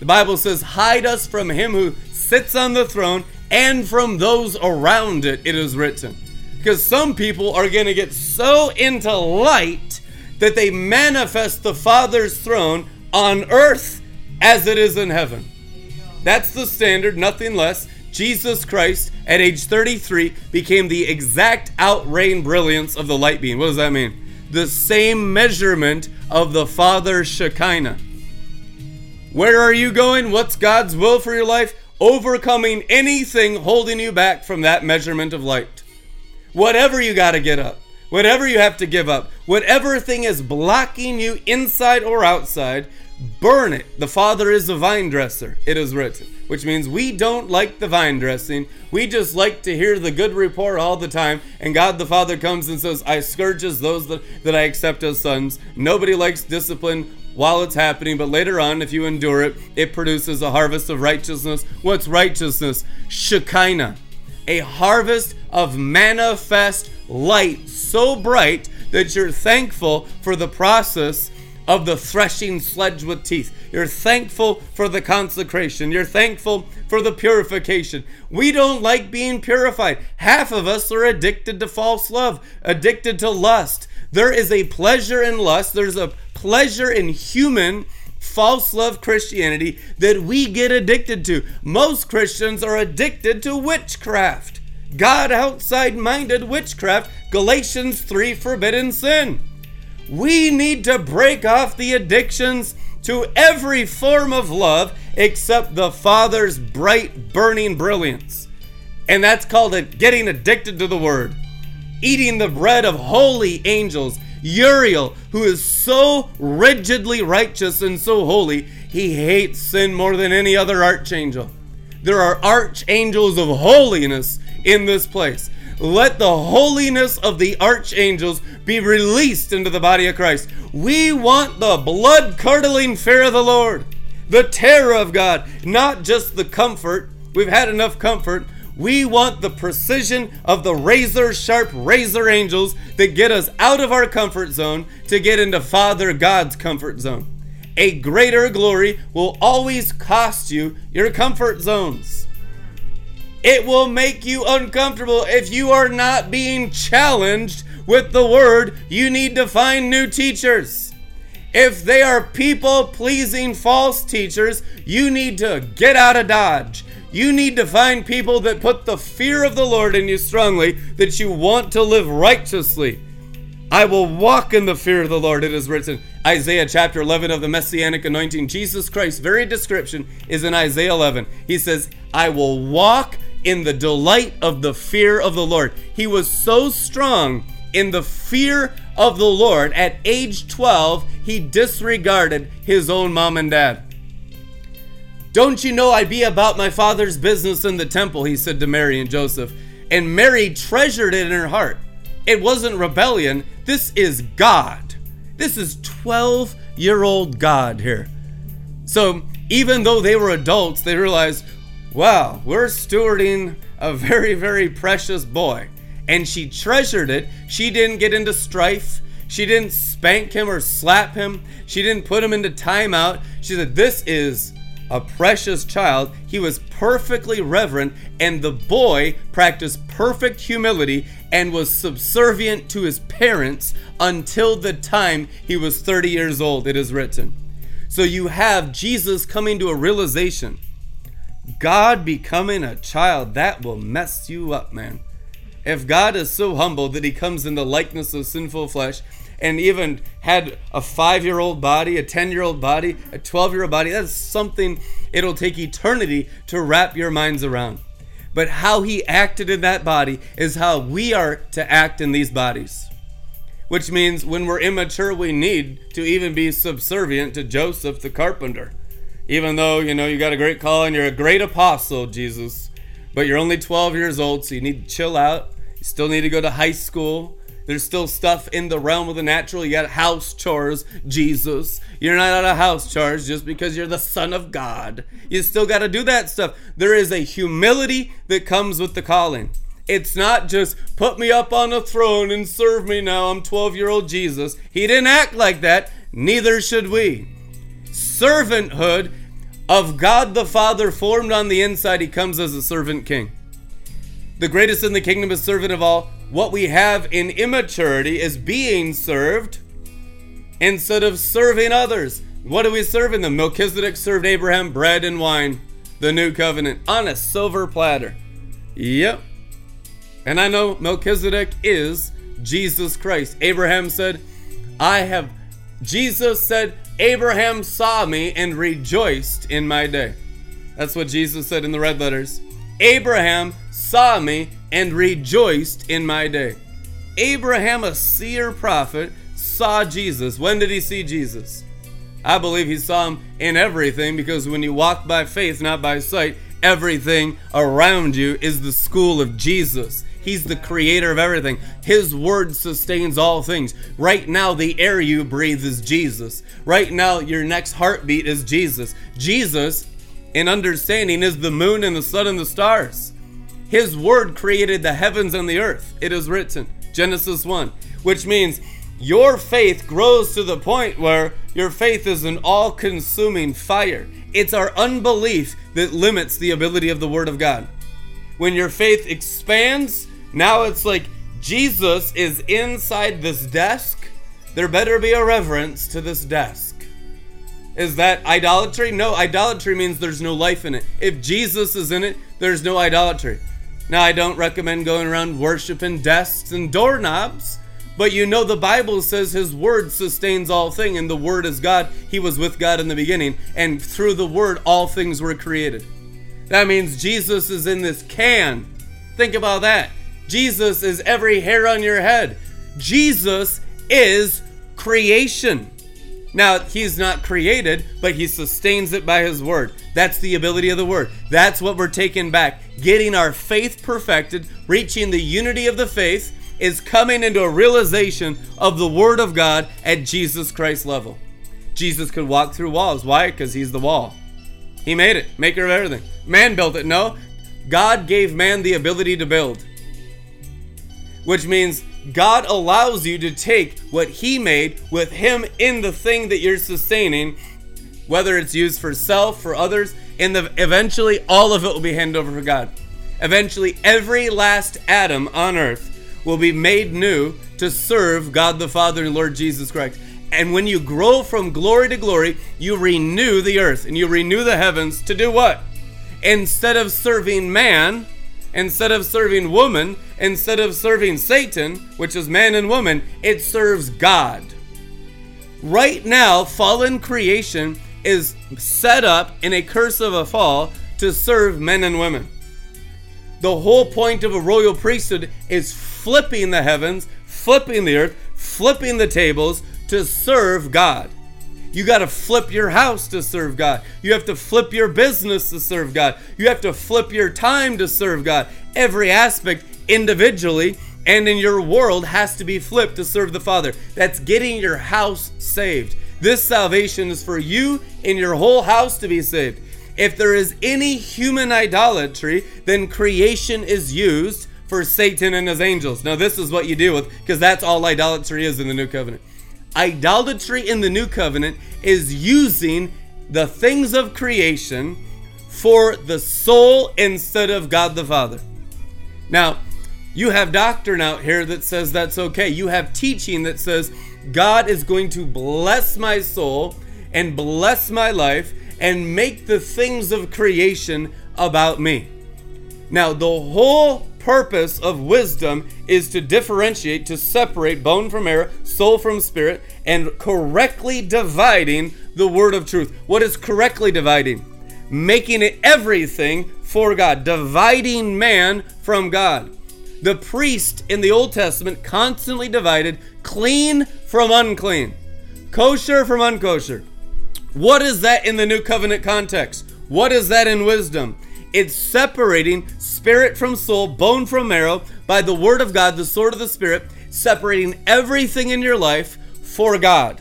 The Bible says, Hide us from him who sits on the throne and from those around it, it is written. Because some people are going to get so into light that they manifest the Father's throne on earth as it is in heaven. That's the standard, nothing less. Jesus Christ, at age 33, became the exact outreign brilliance of the light beam. What does that mean? The same measurement of the Father's Shekinah. Where are you going? What's God's will for your life? Overcoming anything holding you back from that measurement of light. Whatever you got to get up, whatever you have to give up, whatever thing is blocking you inside or outside, burn it. The Father is a vine dresser, it is written, which means we don't like the vine dressing. We just like to hear the good report all the time. And God the Father comes and says, I scourges those that, that I accept as sons. Nobody likes discipline while it's happening, but later on, if you endure it, it produces a harvest of righteousness. What's righteousness? Shekinah. A harvest of manifest light so bright that you're thankful for the process of the threshing sledge with teeth. You're thankful for the consecration. You're thankful for the purification. We don't like being purified. Half of us are addicted to false love, addicted to lust. There is a pleasure in lust, there's a pleasure in human false love Christianity that we get addicted to. Most Christians are addicted to witchcraft. God outside minded witchcraft, Galatians 3 forbidden sin. We need to break off the addictions to every form of love except the Father's bright, burning brilliance. And that's called it getting addicted to the Word. Eating the bread of holy angels. Uriel, who is so rigidly righteous and so holy, he hates sin more than any other archangel. There are archangels of holiness in this place. Let the holiness of the archangels be released into the body of Christ. We want the blood curdling fear of the Lord, the terror of God, not just the comfort. We've had enough comfort. We want the precision of the razor sharp razor angels that get us out of our comfort zone to get into Father God's comfort zone. A greater glory will always cost you your comfort zones. It will make you uncomfortable if you are not being challenged with the word. You need to find new teachers. If they are people pleasing false teachers, you need to get out of Dodge. You need to find people that put the fear of the Lord in you strongly, that you want to live righteously. I will walk in the fear of the Lord, it is written. Isaiah chapter 11 of the Messianic anointing. Jesus Christ's very description is in Isaiah 11. He says, I will walk in the delight of the fear of the Lord. He was so strong in the fear of the Lord at age 12, he disregarded his own mom and dad. Don't you know I be about my father's business in the temple? He said to Mary and Joseph. And Mary treasured it in her heart. It wasn't rebellion. This is God. This is 12 year old God here. So even though they were adults, they realized, wow, we're stewarding a very, very precious boy. And she treasured it. She didn't get into strife. She didn't spank him or slap him. She didn't put him into timeout. She said, This is a precious child. He was perfectly reverent, and the boy practiced perfect humility and was subservient to his parents until the time he was 30 years old, it is written. So you have Jesus coming to a realization God becoming a child, that will mess you up, man. If God is so humble that he comes in the likeness of sinful flesh and even had a five year old body, a 10 year old body, a 12 year old body, that's something it'll take eternity to wrap your minds around. But how he acted in that body is how we are to act in these bodies. Which means when we're immature, we need to even be subservient to Joseph the carpenter even though, you know, you got a great call and you're a great apostle, Jesus, but you're only 12 years old, so you need to chill out. You still need to go to high school. There's still stuff in the realm of the natural. You got house chores, Jesus. You're not out of house chores just because you're the Son of God. You still got to do that stuff. There is a humility that comes with the calling. It's not just put me up on a throne and serve me now. I'm 12 year old Jesus. He didn't act like that. Neither should we. Servanthood of God the Father formed on the inside, he comes as a servant king. The greatest in the kingdom is servant of all. What we have in immaturity is being served instead of serving others. What are we serving them? Melchizedek served Abraham bread and wine, the new covenant, on a silver platter. Yep. And I know Melchizedek is Jesus Christ. Abraham said, I have, Jesus said, Abraham saw me and rejoiced in my day. That's what Jesus said in the red letters. Abraham saw me and rejoiced in my day. Abraham, a seer prophet, saw Jesus. When did he see Jesus? I believe he saw him in everything because when you walk by faith, not by sight, everything around you is the school of Jesus. He's the creator of everything. His word sustains all things. Right now, the air you breathe is Jesus. Right now, your next heartbeat is Jesus. Jesus, in understanding, is the moon and the sun and the stars. His word created the heavens and the earth. It is written, Genesis 1, which means your faith grows to the point where your faith is an all consuming fire. It's our unbelief that limits the ability of the Word of God. When your faith expands, now it's like Jesus is inside this desk. There better be a reverence to this desk. Is that idolatry? No, idolatry means there's no life in it. If Jesus is in it, there's no idolatry. Now, I don't recommend going around worshiping desks and doorknobs, but you know the Bible says his word sustains all things, and the word is God. He was with God in the beginning, and through the word, all things were created. That means Jesus is in this can. Think about that. Jesus is every hair on your head. Jesus is creation. Now, he's not created, but he sustains it by his word. That's the ability of the word. That's what we're taking back. Getting our faith perfected, reaching the unity of the faith, is coming into a realization of the word of God at Jesus Christ level. Jesus could walk through walls. Why? Because he's the wall. He made it, maker of everything. Man built it. No, God gave man the ability to build. Which means God allows you to take what He made with Him in the thing that you're sustaining, whether it's used for self, for others, and the, eventually all of it will be handed over for God. Eventually, every last atom on earth will be made new to serve God the Father and Lord Jesus Christ. And when you grow from glory to glory, you renew the earth and you renew the heavens to do what? Instead of serving man, instead of serving woman, instead of serving Satan, which is man and woman, it serves God. Right now, fallen creation is set up in a curse of a fall to serve men and women. The whole point of a royal priesthood is flipping the heavens, flipping the earth, flipping the tables to serve God. You got to flip your house to serve God. You have to flip your business to serve God. You have to flip your time to serve God. Every aspect individually and in your world has to be flipped to serve the Father. That's getting your house saved. This salvation is for you and your whole house to be saved. If there is any human idolatry, then creation is used for Satan and his angels. Now, this is what you deal with because that's all idolatry is in the new covenant. Idolatry in the new covenant is using the things of creation for the soul instead of God the Father. Now, you have doctrine out here that says that's okay. You have teaching that says God is going to bless my soul and bless my life and make the things of creation about me. Now, the whole purpose of wisdom is to differentiate, to separate bone from marrow, soul from spirit, and correctly dividing the word of truth. What is correctly dividing? Making it everything for God, dividing man from God. The priest in the Old Testament constantly divided clean from unclean, kosher from unkosher. What is that in the new covenant context? What is that in wisdom? It's separating spirit from soul, bone from marrow by the word of God, the sword of the spirit, separating everything in your life for God.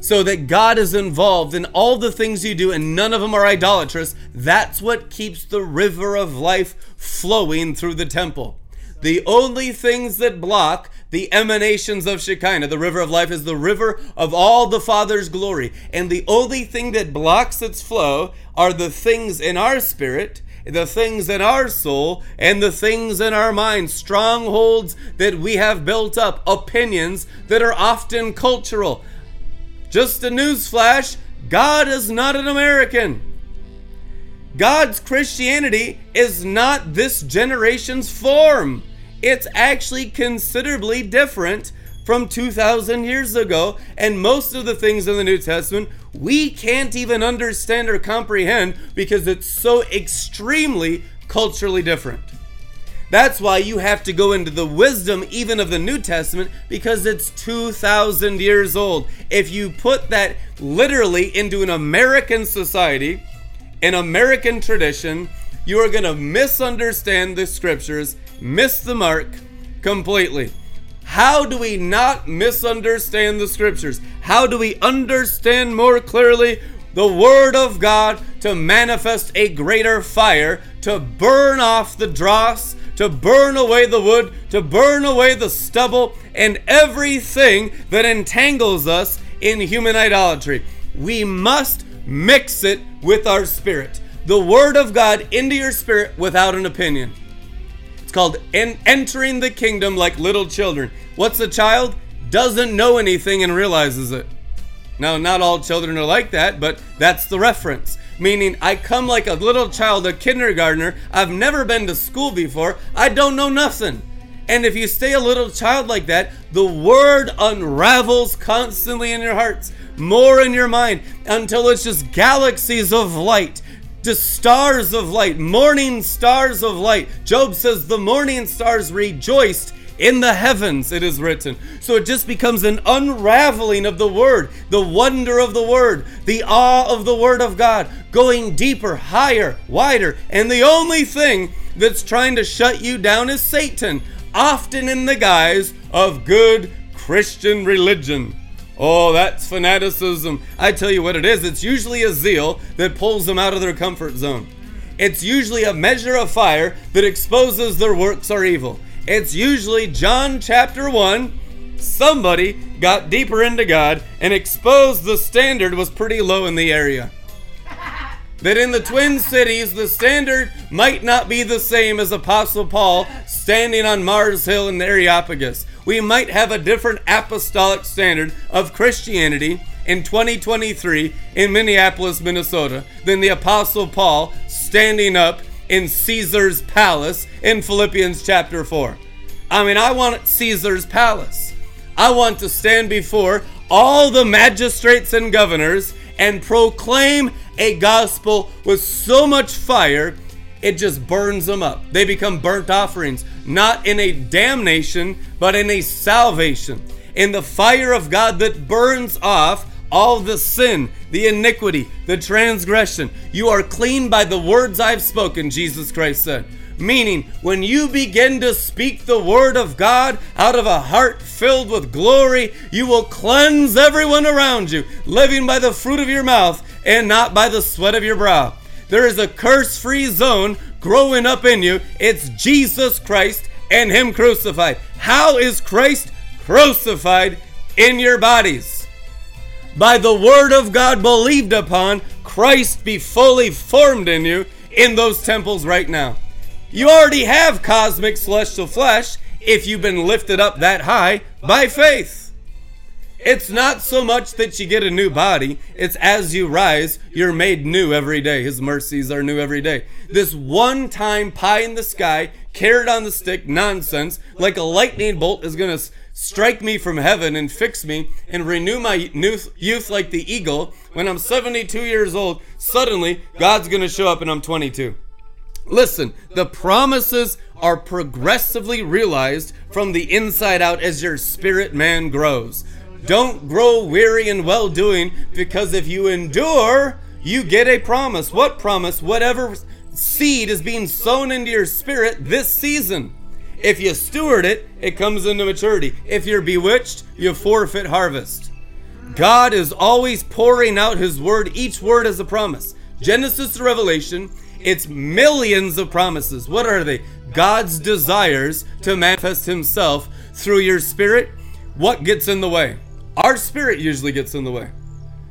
So that God is involved in all the things you do and none of them are idolatrous. That's what keeps the river of life flowing through the temple. The only things that block the emanations of Shekinah, the river of life, is the river of all the Father's glory. And the only thing that blocks its flow are the things in our spirit the things in our soul and the things in our mind, strongholds that we have built up, opinions that are often cultural. Just a newsflash God is not an American. God's Christianity is not this generation's form. It's actually considerably different from 2,000 years ago, and most of the things in the New Testament we can't even understand or comprehend because it's so extremely culturally different. That's why you have to go into the wisdom even of the New Testament because it's 2,000 years old. If you put that literally into an American society, an American tradition, you are going to misunderstand the scriptures, miss the mark completely. How do we not misunderstand the scriptures? How do we understand more clearly the Word of God to manifest a greater fire to burn off the dross, to burn away the wood, to burn away the stubble, and everything that entangles us in human idolatry. We must mix it with our spirit. The Word of God into your spirit without an opinion. Called en- entering the kingdom like little children. What's a child? Doesn't know anything and realizes it. Now, not all children are like that, but that's the reference. Meaning, I come like a little child, a kindergartner. I've never been to school before. I don't know nothing. And if you stay a little child like that, the word unravels constantly in your hearts, more in your mind, until it's just galaxies of light, just stars of light, morning stars of light. Job says, The morning stars rejoiced in the heavens, it is written. So it just becomes an unraveling of the word, the wonder of the word, the awe of the word of God, going deeper, higher, wider. And the only thing that's trying to shut you down is Satan, often in the guise of good Christian religion. Oh, that's fanaticism. I tell you what it is. It's usually a zeal that pulls them out of their comfort zone. It's usually a measure of fire that exposes their works are evil. It's usually John chapter 1. Somebody got deeper into God and exposed the standard was pretty low in the area. That in the Twin Cities, the standard might not be the same as Apostle Paul standing on Mars Hill in the Areopagus. We might have a different apostolic standard of Christianity in 2023 in Minneapolis, Minnesota, than the Apostle Paul standing up in Caesar's palace in Philippians chapter 4. I mean, I want Caesar's palace. I want to stand before all the magistrates and governors and proclaim a gospel with so much fire it just burns them up. They become burnt offerings, not in a damnation, but in a salvation. In the fire of God that burns off all the sin, the iniquity, the transgression. You are clean by the words I've spoken, Jesus Christ said. Meaning, when you begin to speak the word of God out of a heart filled with glory, you will cleanse everyone around you, living by the fruit of your mouth and not by the sweat of your brow. There is a curse free zone growing up in you. It's Jesus Christ and Him crucified. How is Christ crucified in your bodies? by the word of God believed upon, Christ be fully formed in you in those temples right now. You already have cosmic celestial flesh if you've been lifted up that high by faith. It's not so much that you get a new body, it's as you rise, you're made new every day. His mercies are new every day. This one time pie in the sky, carrot on the stick nonsense, like a lightning bolt, is going to strike me from heaven and fix me and renew my youth like the eagle. When I'm 72 years old, suddenly God's going to show up and I'm 22. Listen, the promises are progressively realized from the inside out as your spirit man grows. Don't grow weary in well doing because if you endure, you get a promise. What promise? Whatever seed is being sown into your spirit this season. If you steward it, it comes into maturity. If you're bewitched, you forfeit harvest. God is always pouring out His word. Each word is a promise. Genesis to Revelation, it's millions of promises. What are they? God's desires to manifest Himself through your spirit. What gets in the way? Our spirit usually gets in the way.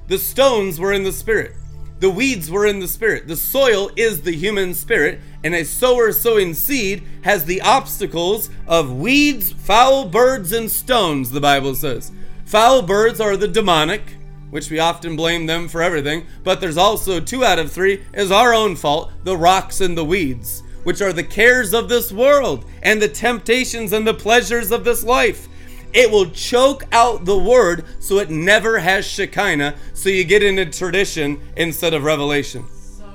The stones were in the spirit. The weeds were in the spirit. The soil is the human spirit, and a sower sowing seed has the obstacles of weeds, foul birds, and stones, the Bible says. Foul birds are the demonic, which we often blame them for everything, but there's also two out of three is our own fault the rocks and the weeds, which are the cares of this world and the temptations and the pleasures of this life. It will choke out the word so it never has Shekinah, so you get into tradition instead of revelation. So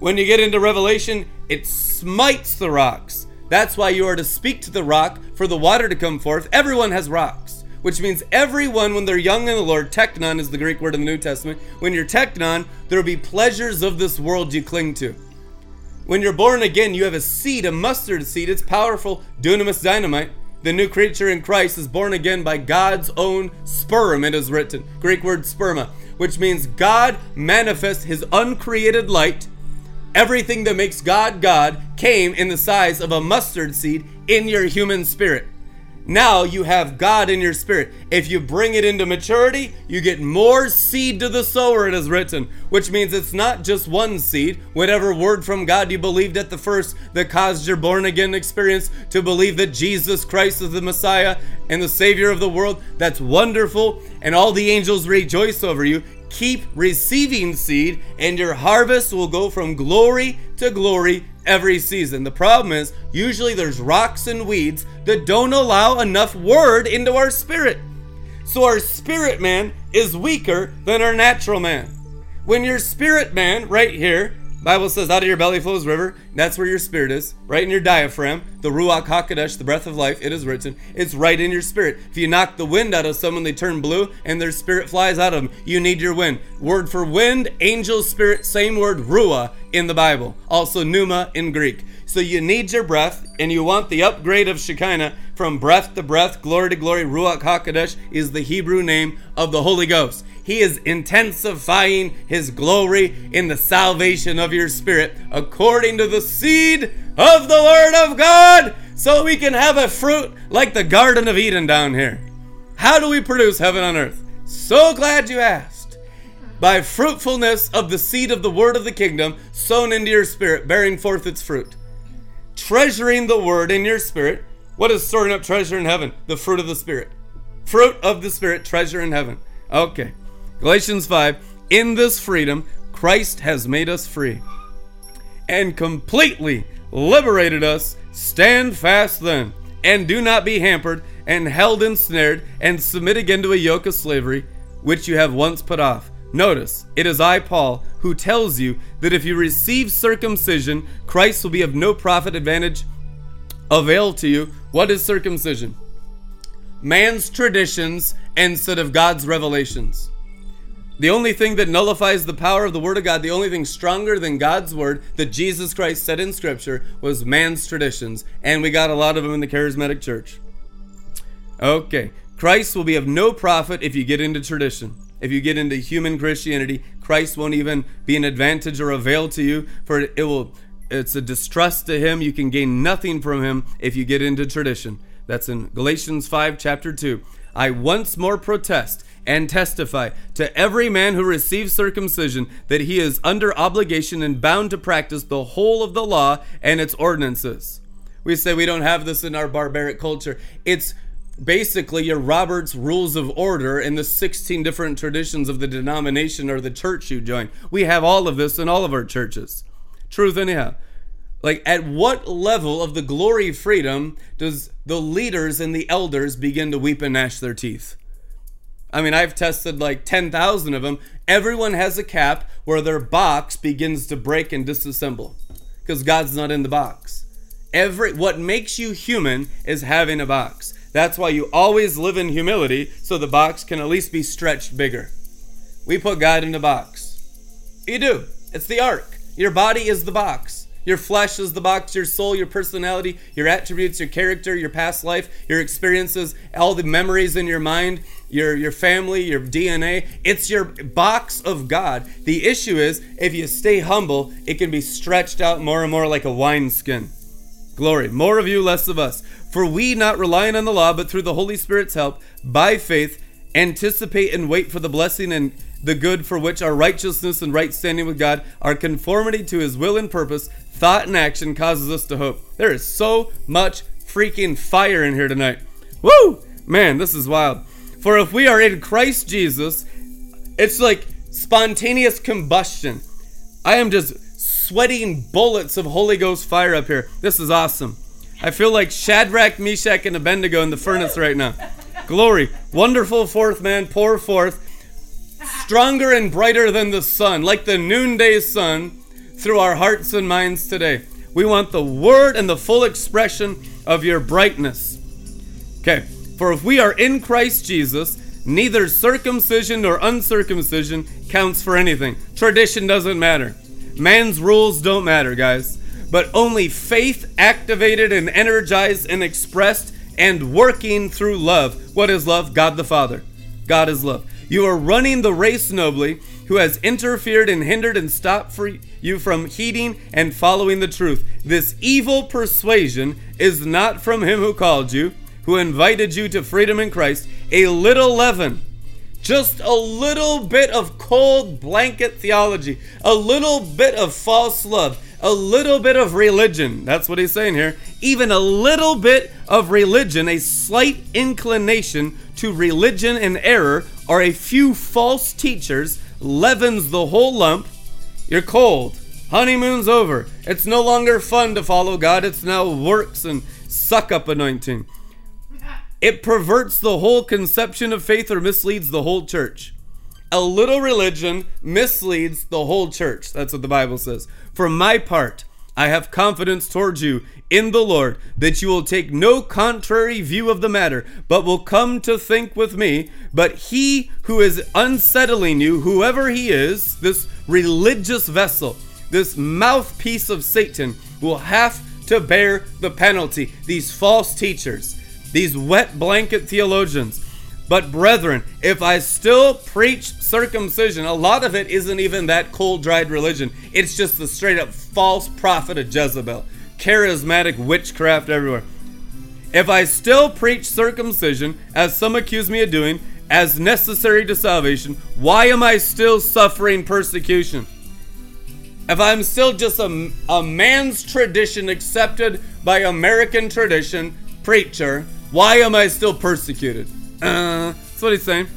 when you get into revelation, it smites the rocks. That's why you are to speak to the rock for the water to come forth. Everyone has rocks, which means everyone, when they're young in the Lord, teknon is the Greek word in the New Testament. When you're teknon, there will be pleasures of this world you cling to. When you're born again, you have a seed, a mustard seed. It's powerful, dunamis dynamite. The new creature in Christ is born again by God's own sperm, it is written. Greek word sperma, which means God manifests his uncreated light Everything that makes God God came in the size of a mustard seed in your human spirit. Now you have God in your spirit. If you bring it into maturity, you get more seed to the sower, it is written, which means it's not just one seed. Whatever word from God you believed at the first that caused your born again experience to believe that Jesus Christ is the Messiah and the Savior of the world, that's wonderful. And all the angels rejoice over you. Keep receiving seed, and your harvest will go from glory to glory every season. The problem is, usually there's rocks and weeds that don't allow enough word into our spirit. So our spirit man is weaker than our natural man. When your spirit man, right here, Bible says, out of your belly flows river. That's where your spirit is, right in your diaphragm. The Ruach HaKodesh, the breath of life, it is written. It's right in your spirit. If you knock the wind out of someone, they turn blue and their spirit flies out of them. You need your wind. Word for wind, angel, spirit, same word, Ruah in the Bible. Also pneuma in Greek. So you need your breath and you want the upgrade of Shekinah from breath to breath, glory to glory. Ruach HaKodesh is the Hebrew name of the Holy Ghost. He is intensifying his glory in the salvation of your spirit according to the seed of the Word of God, so we can have a fruit like the Garden of Eden down here. How do we produce heaven on earth? So glad you asked. By fruitfulness of the seed of the Word of the kingdom sown into your spirit, bearing forth its fruit. Treasuring the Word in your spirit. What is storing up treasure in heaven? The fruit of the Spirit. Fruit of the Spirit, treasure in heaven. Okay. Galatians 5 In this freedom, Christ has made us free and completely liberated us. Stand fast then, and do not be hampered and held ensnared, and submit again to a yoke of slavery, which you have once put off. Notice, it is I, Paul, who tells you that if you receive circumcision, Christ will be of no profit advantage avail to you. What is circumcision? Man's traditions instead of God's revelations. The only thing that nullifies the power of the Word of God, the only thing stronger than God's Word that Jesus Christ said in Scripture was man's traditions. And we got a lot of them in the charismatic church. Okay. Christ will be of no profit if you get into tradition. If you get into human Christianity, Christ won't even be an advantage or avail to you, for it will it's a distrust to him. You can gain nothing from him if you get into tradition. That's in Galatians 5, chapter 2. I once more protest and testify to every man who receives circumcision that he is under obligation and bound to practice the whole of the law and its ordinances. We say we don't have this in our barbaric culture. It's basically your Robert's Rules of Order and the 16 different traditions of the denomination or the church you join. We have all of this in all of our churches. Truth, anyhow. Like, at what level of the glory freedom does the leaders and the elders begin to weep and gnash their teeth? I mean, I've tested like 10,000 of them. Everyone has a cap where their box begins to break and disassemble because God's not in the box. Every what makes you human is having a box. That's why you always live in humility so the box can at least be stretched bigger. We put God in a box. You do. It's the ark. Your body is the box. Your flesh is the box, your soul, your personality, your attributes, your character, your past life, your experiences, all the memories in your mind, your, your family, your DNA. It's your box of God. The issue is, if you stay humble, it can be stretched out more and more like a wineskin. Glory. More of you, less of us. For we, not relying on the law, but through the Holy Spirit's help, by faith, anticipate and wait for the blessing and the good for which our righteousness and right standing with God, our conformity to His will and purpose, thought and action causes us to hope. There is so much freaking fire in here tonight. Woo! Man, this is wild. For if we are in Christ Jesus, it's like spontaneous combustion. I am just sweating bullets of Holy Ghost fire up here. This is awesome. I feel like Shadrach, Meshach, and Abednego in the furnace right now. Glory. Wonderful fourth man, pour forth stronger and brighter than the sun, like the noonday sun, through our hearts and minds today. We want the word and the full expression of your brightness. Okay, for if we are in Christ Jesus, neither circumcision nor uncircumcision counts for anything. Tradition doesn't matter. Man's rules don't matter, guys. But only faith activated and energized and expressed and working through love. What is love? God the Father. God is love. You are running the race nobly. who has interfered and hindered and stopped for you from heeding and following the truth. This evil persuasion is not from him who called you, who invited you to freedom in Christ. A little leaven, just a little bit of cold blanket theology, a little bit of false love, a little bit of religion. That's what he's saying here. Even a little bit of religion, a slight inclination to religion and error, or a few false teachers leavens the whole lump. You're cold. Honeymoon's over. It's no longer fun to follow God. It's now works and suck up anointing. It perverts the whole conception of faith or misleads the whole church. A little religion misleads the whole church. That's what the Bible says. For my part, I have confidence towards you in the Lord that you will take no contrary view of the matter, but will come to think with me. But he who is unsettling you, whoever he is, this religious vessel, this mouthpiece of Satan, will have to bear the penalty. These false teachers, these wet blanket theologians. But brethren, if I still preach circumcision, a lot of it isn't even that cold dried religion. It's just the straight up false prophet of Jezebel. Charismatic witchcraft everywhere. If I still preach circumcision, as some accuse me of doing, as necessary to salvation, why am I still suffering persecution? If I'm still just a, a man's tradition accepted by American tradition preacher, why am I still persecuted? Uh, that's what he's saying.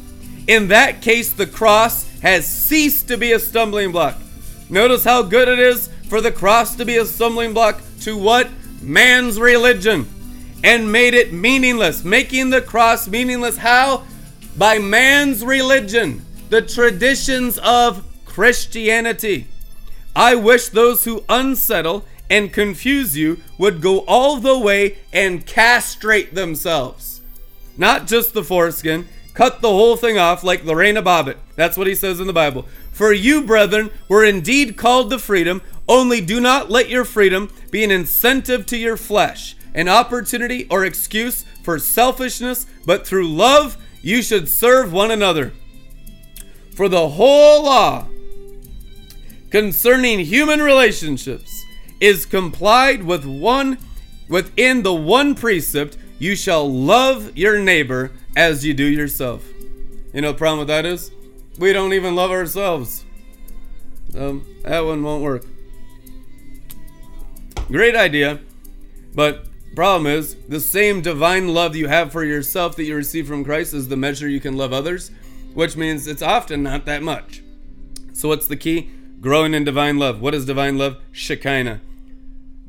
In that case, the cross has ceased to be a stumbling block. Notice how good it is for the cross to be a stumbling block to what? Man's religion. And made it meaningless. Making the cross meaningless. How? By man's religion. The traditions of Christianity. I wish those who unsettle and confuse you would go all the way and castrate themselves. Not just the foreskin, cut the whole thing off like Lorena Bobbitt. That's what he says in the Bible. For you, brethren, were indeed called to freedom, only do not let your freedom be an incentive to your flesh, an opportunity or excuse for selfishness, but through love you should serve one another. For the whole law concerning human relationships is complied with one within the one precept you shall love your neighbor as you do yourself. You know the problem with that is? We don't even love ourselves. Um, that one won't work. Great idea, but problem is the same divine love you have for yourself that you receive from Christ is the measure you can love others, which means it's often not that much. So what's the key? Growing in divine love. What is divine love? Shekinah.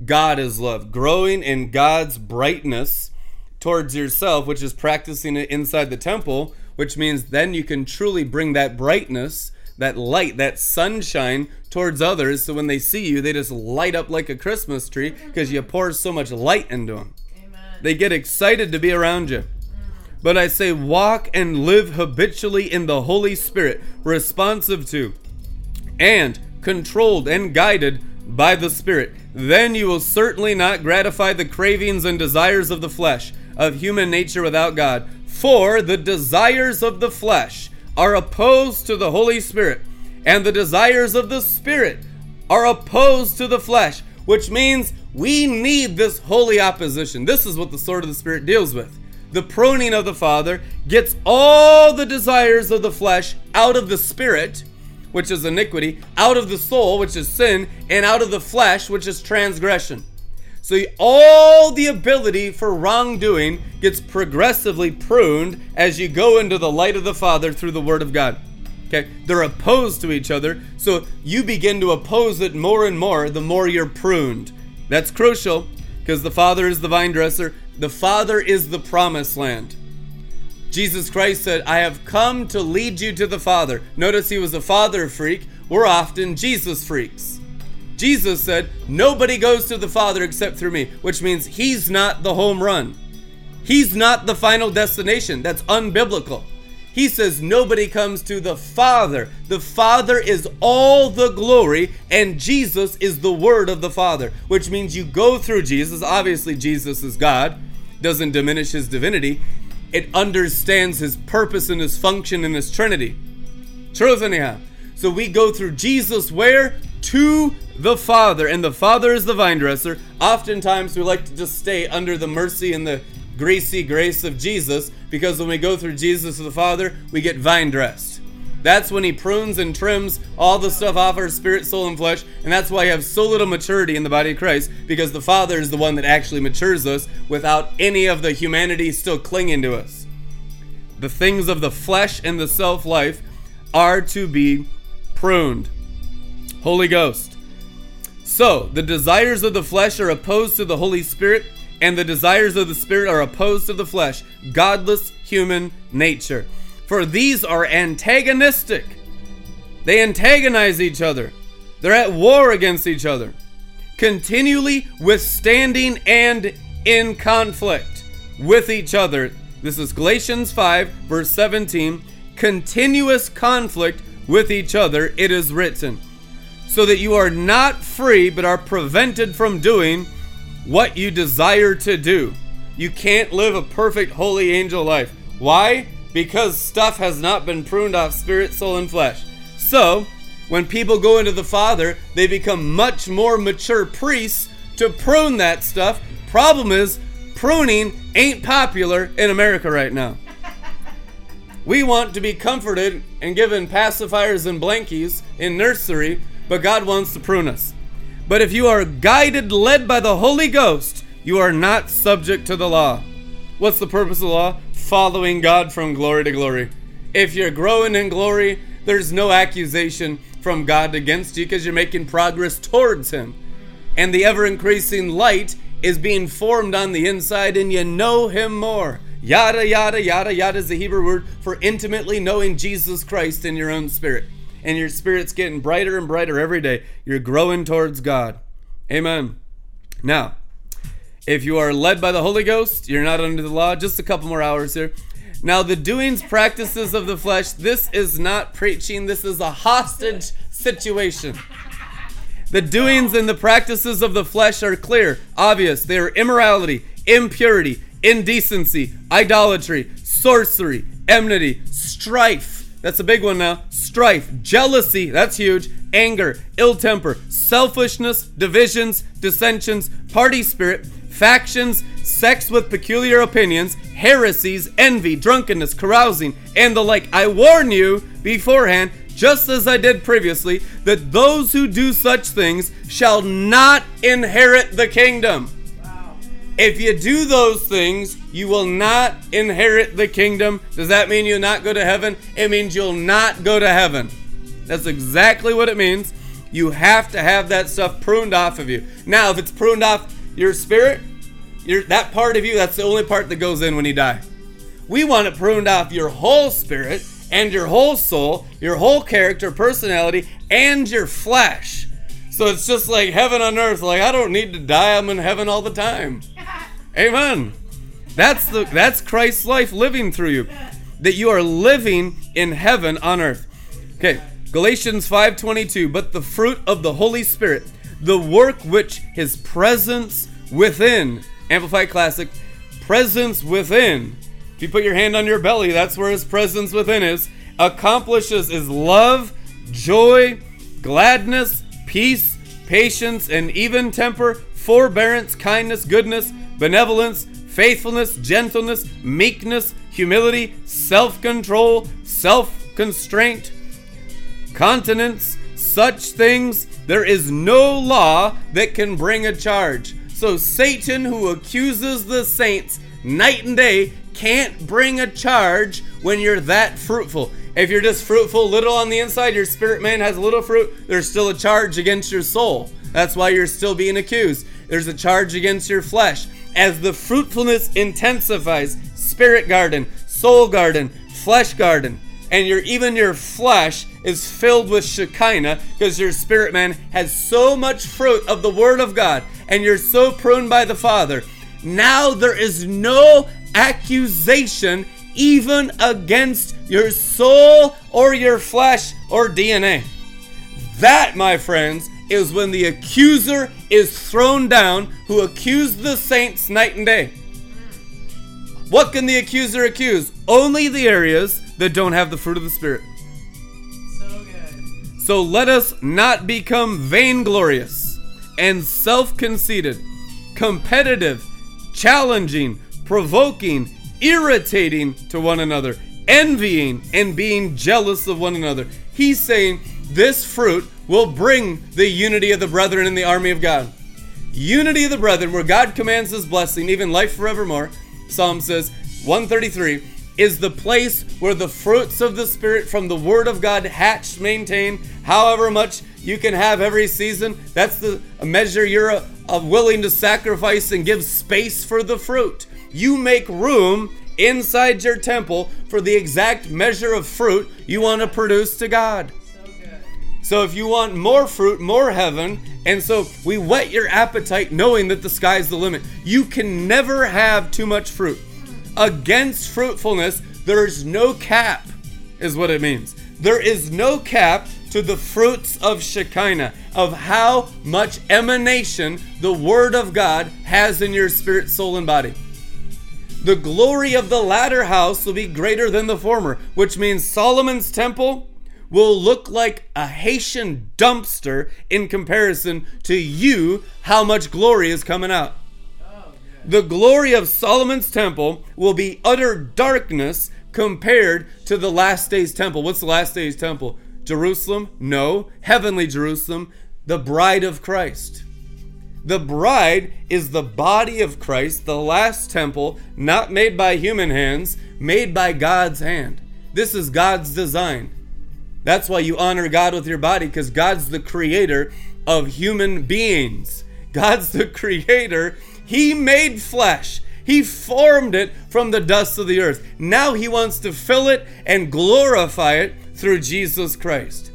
God is love. Growing in God's brightness towards yourself, which is practicing it inside the temple, which means then you can truly bring that brightness, that light, that sunshine towards others. So when they see you, they just light up like a Christmas tree because you pour so much light into them. Amen. They get excited to be around you. But I say, walk and live habitually in the Holy Spirit, responsive to and controlled and guided by the Spirit. Then you will certainly not gratify the cravings and desires of the flesh of human nature without God. For the desires of the flesh are opposed to the Holy Spirit, and the desires of the Spirit are opposed to the flesh, which means we need this holy opposition. This is what the sword of the Spirit deals with. The pruning of the Father gets all the desires of the flesh out of the Spirit, which is iniquity, out of the soul, which is sin, and out of the flesh, which is transgression. So all the ability for wrongdoing gets progressively pruned as you go into the light of the Father through the Word of God. Okay, they're opposed to each other, so you begin to oppose it more and more the more you're pruned. That's crucial because the Father is the vine dresser, the Father is the promised land. Jesus Christ said, I have come to lead you to the Father. Notice he was a father freak. We're often Jesus freaks. Jesus said, Nobody goes to the Father except through me, which means He's not the home run. He's not the final destination. That's unbiblical. He says nobody comes to the Father. The Father is all the glory, and Jesus is the Word of the Father, which means you go through Jesus. Obviously, Jesus is God, doesn't diminish his divinity. It understands his purpose and his function in his Trinity. Truth, anyhow. So we go through Jesus where? To the Father. And the Father is the vine dresser. Oftentimes we like to just stay under the mercy and the greasy grace of Jesus because when we go through Jesus to the Father, we get vine dressed. That's when he prunes and trims all the stuff off our spirit, soul, and flesh. And that's why we have so little maturity in the body of Christ, because the Father is the one that actually matures us without any of the humanity still clinging to us. The things of the flesh and the self life are to be pruned. Holy Ghost. So, the desires of the flesh are opposed to the Holy Spirit, and the desires of the Spirit are opposed to the flesh. Godless human nature for these are antagonistic. They antagonize each other, they're at war against each other, continually withstanding and in conflict with each other. This is Galatians 5, verse 17. Continuous conflict with each other, it is written, so that you are not free but are prevented from doing what you desire to do. You can't live a perfect holy angel life. Why? Because stuff has not been pruned off spirit, soul, and flesh. So, when people go into the Father, they become much more mature priests to prune that stuff. Problem is, pruning ain't popular in America right now. We want to be comforted and given pacifiers and blankies in nursery, but God wants to prune us. But if you are guided, led by the Holy Ghost, you are not subject to the law. What's the purpose of the law? following God from glory to glory. If you're growing in glory, there's no accusation from God against you because you're making progress towards Him. And the ever increasing light is being formed on the inside, and you know Him more. Yada, yada, yada, yada is the Hebrew word for intimately knowing Jesus Christ in your own spirit. And your spirit's getting brighter and brighter every day. You're growing towards God. Amen. Now, if you are led by the Holy Ghost, you're not under the law. Just a couple more hours here. Now, the doings, practices of the flesh, this is not preaching, this is a hostage situation. The doings and the practices of the flesh are clear, obvious. They are immorality, impurity, indecency, idolatry, sorcery, enmity, strife. That's a big one now. Strife, jealousy, that's huge. Anger, ill temper, selfishness, divisions, dissensions, party spirit factions, sects with peculiar opinions, heresies, envy, drunkenness, carousing, and the like. I warn you beforehand, just as I did previously, that those who do such things shall not inherit the kingdom. If you do those things, you will not inherit the kingdom. Does that mean you'll not go to heaven? It means you'll not go to heaven. That's exactly what it means. You have to have that stuff pruned off of you. Now, if it's pruned off your spirit, your that part of you, that's the only part that goes in when you die. We want it pruned off your whole spirit and your whole soul, your whole character, personality, and your flesh. So it's just like heaven on earth. Like I don't need to die. I'm in heaven all the time. Amen. That's the that's Christ's life living through you. That you are living in heaven on earth. Okay. Galatians 5:22, but the fruit of the Holy Spirit the work which his presence within, Amplified Classic, presence within. If you put your hand on your belly, that's where his presence within is. Accomplishes is love, joy, gladness, peace, patience, and even temper, forbearance, kindness, goodness, benevolence, faithfulness, gentleness, meekness, humility, self control, self constraint, continence, such things there is no law that can bring a charge. So Satan, who accuses the saints night and day, can't bring a charge when you're that fruitful. If you're just fruitful, little on the inside, your spirit man has little fruit, there's still a charge against your soul. That's why you're still being accused. There's a charge against your flesh. As the fruitfulness intensifies, spirit garden, soul garden, flesh garden, and your even your flesh is filled with Shekinah because your spirit man has so much fruit of the Word of God and you're so pruned by the Father. Now there is no accusation even against your soul or your flesh or DNA. That, my friends, is when the accuser is thrown down who accused the saints night and day. What can the accuser accuse? Only the areas that don't have the fruit of the Spirit. So good. So let us not become vainglorious and self conceited, competitive, challenging, provoking, irritating to one another, envying, and being jealous of one another. He's saying this fruit will bring the unity of the brethren in the army of God. Unity of the brethren, where God commands his blessing, even life forevermore. Psalm says, 133 is the place where the fruits of the Spirit from the Word of God hatch, maintain, however much you can have every season. That's the measure you're uh, uh, willing to sacrifice and give space for the fruit. You make room inside your temple for the exact measure of fruit you want to produce to God. So if you want more fruit, more heaven, and so we whet your appetite knowing that the sky's the limit. You can never have too much fruit. Against fruitfulness, there's no cap, is what it means. There is no cap to the fruits of Shekinah, of how much emanation the Word of God has in your spirit, soul, and body. The glory of the latter house will be greater than the former, which means Solomon's temple will look like a Haitian dumpster in comparison to you, how much glory is coming out. The glory of Solomon's temple will be utter darkness compared to the last day's temple. What's the last day's temple? Jerusalem? No. Heavenly Jerusalem, the bride of Christ. The bride is the body of Christ, the last temple, not made by human hands, made by God's hand. This is God's design. That's why you honor God with your body, because God's the creator of human beings. God's the creator. He made flesh. He formed it from the dust of the earth. Now he wants to fill it and glorify it through Jesus Christ.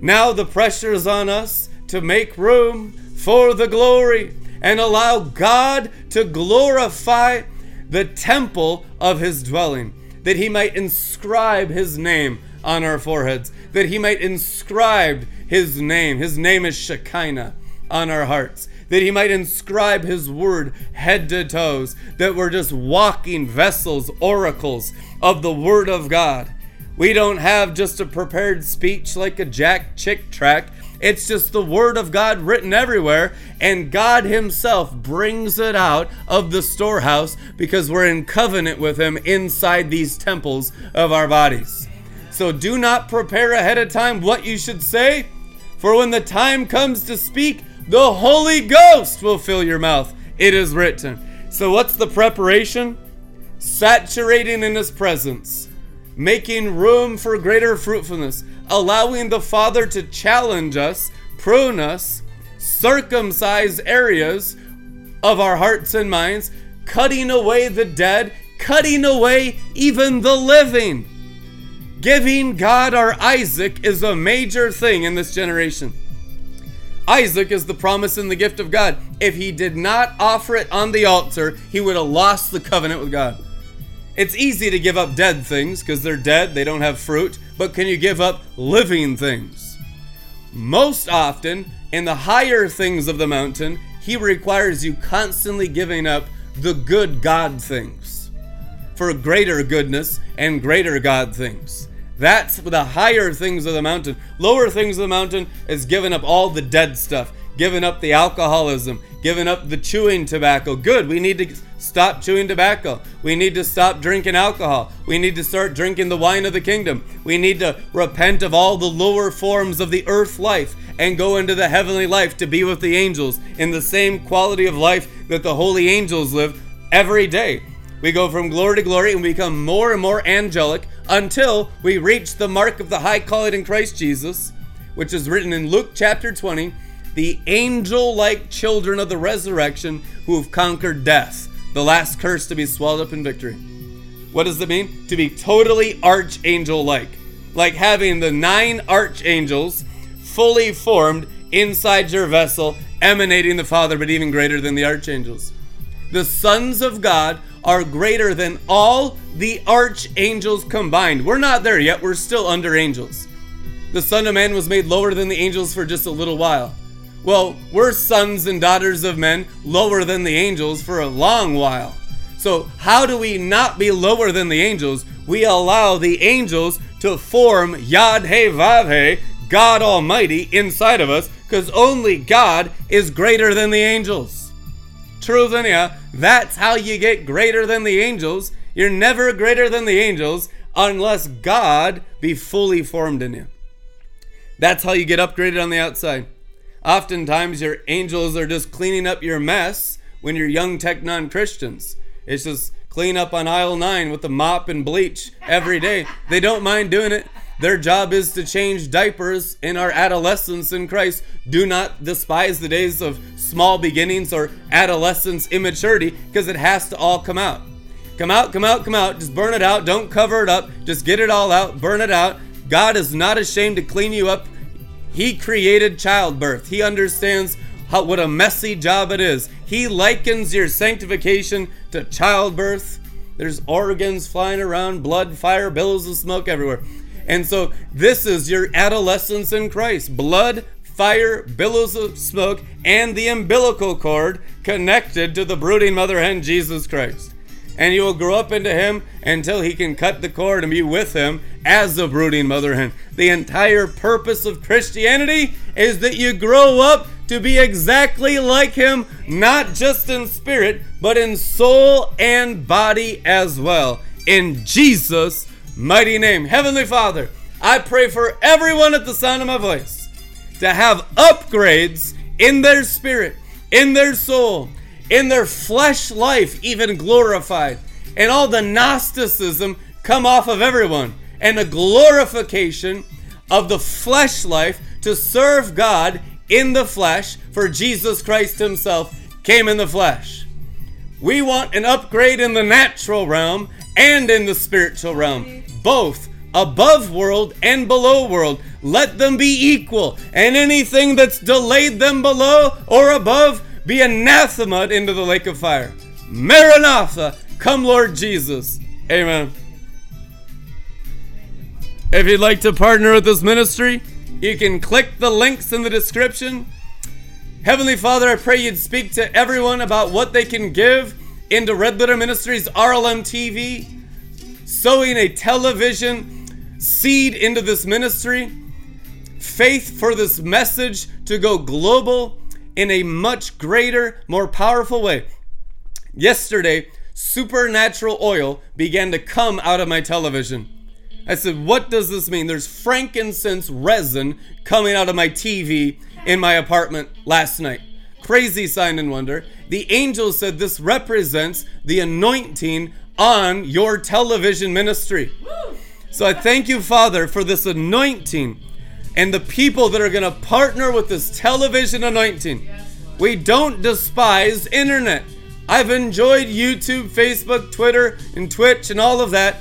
Now the pressure is on us to make room for the glory and allow God to glorify the temple of his dwelling, that he might inscribe his name on our foreheads, that he might inscribe his name. His name is Shekinah on our hearts, that he might inscribe his word head to toes, that we're just walking vessels, oracles of the word of God. We don't have just a prepared speech like a Jack Chick track. It's just the Word of God written everywhere, and God Himself brings it out of the storehouse because we're in covenant with Him inside these temples of our bodies. So do not prepare ahead of time what you should say, for when the time comes to speak, the Holy Ghost will fill your mouth. It is written. So, what's the preparation? Saturating in His presence, making room for greater fruitfulness, allowing the Father to challenge us, prune us, circumcise areas of our hearts and minds, cutting away the dead, cutting away even the living. Giving God our Isaac is a major thing in this generation. Isaac is the promise and the gift of God. If he did not offer it on the altar, he would have lost the covenant with God. It's easy to give up dead things because they're dead, they don't have fruit, but can you give up living things? Most often, in the higher things of the mountain, he requires you constantly giving up the good God things for greater goodness and greater God things. That's the higher things of the mountain. Lower things of the mountain is giving up all the dead stuff, giving up the alcoholism, giving up the chewing tobacco. Good, we need to stop chewing tobacco. We need to stop drinking alcohol. We need to start drinking the wine of the kingdom. We need to repent of all the lower forms of the earth life and go into the heavenly life to be with the angels in the same quality of life that the holy angels live every day. We go from glory to glory and we become more and more angelic until we reach the mark of the high calling in Christ Jesus, which is written in Luke chapter 20 the angel like children of the resurrection who have conquered death, the last curse to be swallowed up in victory. What does it mean? To be totally archangel like, like having the nine archangels fully formed inside your vessel, emanating the Father, but even greater than the archangels. The sons of God are greater than all the archangels combined. We're not there yet, we're still under angels. The Son of Man was made lower than the angels for just a little while. Well, we're sons and daughters of men lower than the angels for a long while. So, how do we not be lower than the angels? We allow the angels to form Yod-Heh-Vav-Heh, God Almighty inside of us because only God is greater than the angels. Truth in ya, that's how you get greater than the angels. You're never greater than the angels unless God be fully formed in you. That's how you get upgraded on the outside. Oftentimes, your angels are just cleaning up your mess when you're young teknon Christians. It's just clean up on aisle nine with the mop and bleach every day. They don't mind doing it. Their job is to change diapers in our adolescence in Christ. Do not despise the days of small beginnings or adolescence immaturity because it has to all come out. Come out, come out, come out. Just burn it out. Don't cover it up. Just get it all out. Burn it out. God is not ashamed to clean you up. He created childbirth. He understands how, what a messy job it is. He likens your sanctification to childbirth. There's organs flying around, blood, fire, billows of smoke everywhere. And so this is your adolescence in Christ. Blood, fire, billows of smoke, and the umbilical cord connected to the brooding mother hen, Jesus Christ and you will grow up into him until he can cut the cord and be with him as the brooding mother hen. The entire purpose of Christianity is that you grow up to be exactly like him, not just in spirit, but in soul and body as well. In Jesus' mighty name. Heavenly Father, I pray for everyone at the sound of my voice to have upgrades in their spirit, in their soul, in their flesh life even glorified. And all the Gnosticism come off of everyone. And the glorification of the flesh life to serve God in the flesh, for Jesus Christ Himself came in the flesh. We want an upgrade in the natural realm and in the spiritual realm, both above world and below world. Let them be equal, and anything that's delayed them below or above be anathema into the lake of fire. Maranatha, come Lord Jesus. Amen. If you'd like to partner with this ministry, you can click the links in the description. Heavenly Father, I pray you'd speak to everyone about what they can give into Red Letter Ministries RLM TV, sowing a television seed into this ministry, faith for this message to go global in a much greater, more powerful way. Yesterday, supernatural oil began to come out of my television. I said, What does this mean? There's frankincense resin coming out of my TV in my apartment last night. Crazy sign and wonder. The angel said this represents the anointing on your television ministry. So I thank you, Father, for this anointing and the people that are going to partner with this television anointing. We don't despise internet. I've enjoyed YouTube, Facebook, Twitter, and Twitch and all of that.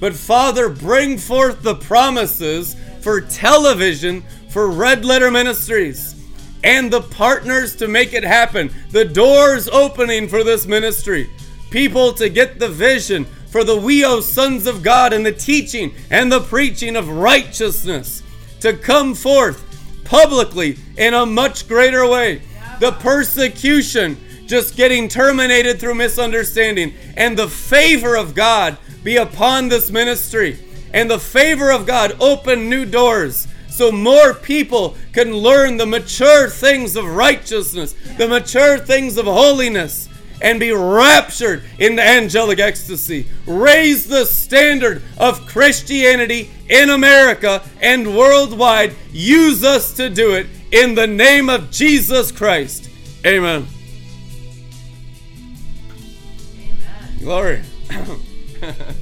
But Father, bring forth the promises for television for Red Letter Ministries and the partners to make it happen. The doors opening for this ministry. People to get the vision for the huios sons of God and the teaching and the preaching of righteousness to come forth publicly in a much greater way. The persecution just getting terminated through misunderstanding, and the favor of God be upon this ministry. And the favor of God open new doors so more people can learn the mature things of righteousness, the mature things of holiness, and be raptured in the angelic ecstasy. Raise the standard of Christianity in America and worldwide. Use us to do it in the name of Jesus Christ. Amen. Amen. Glory.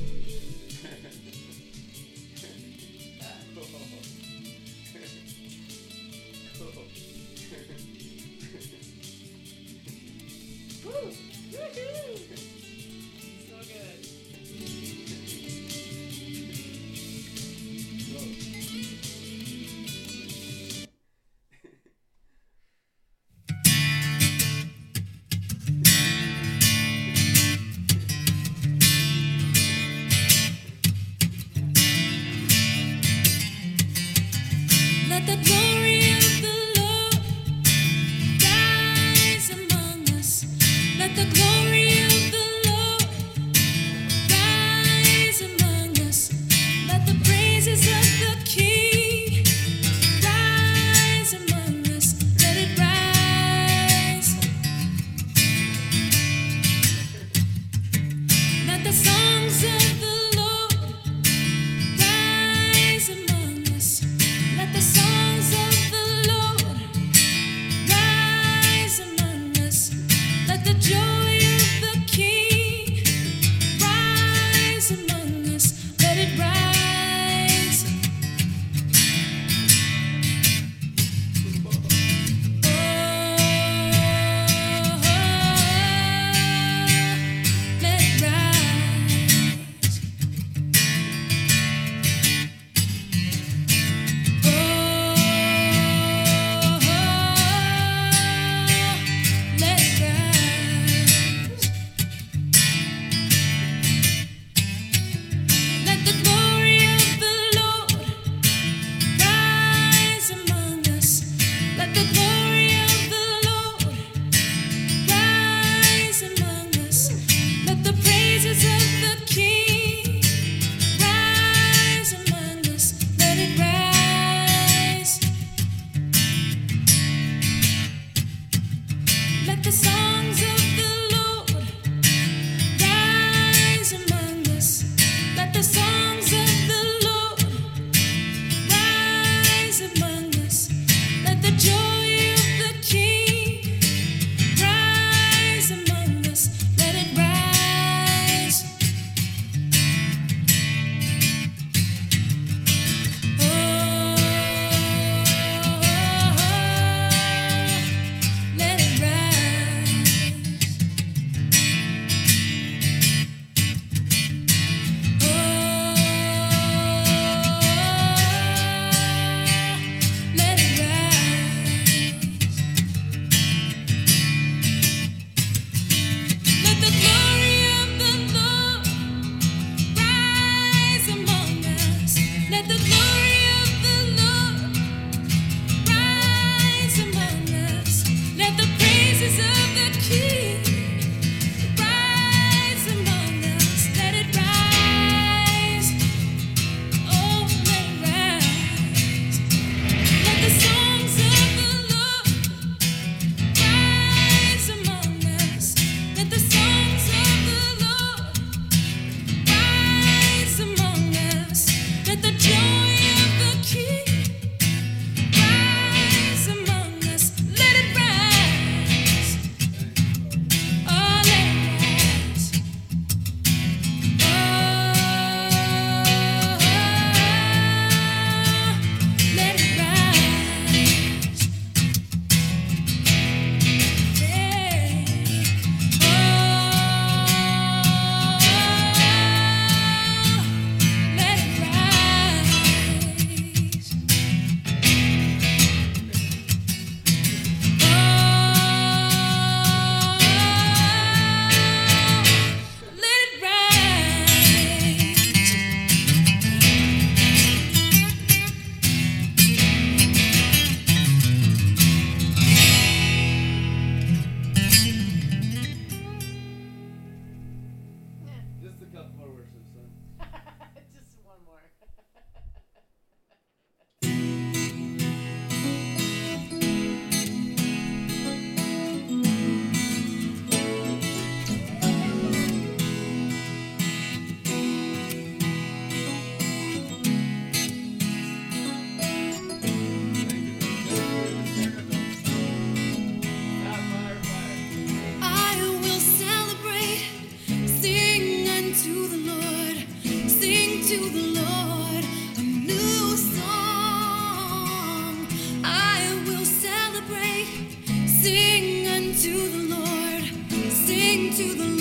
to the Lord, sing to the Lord.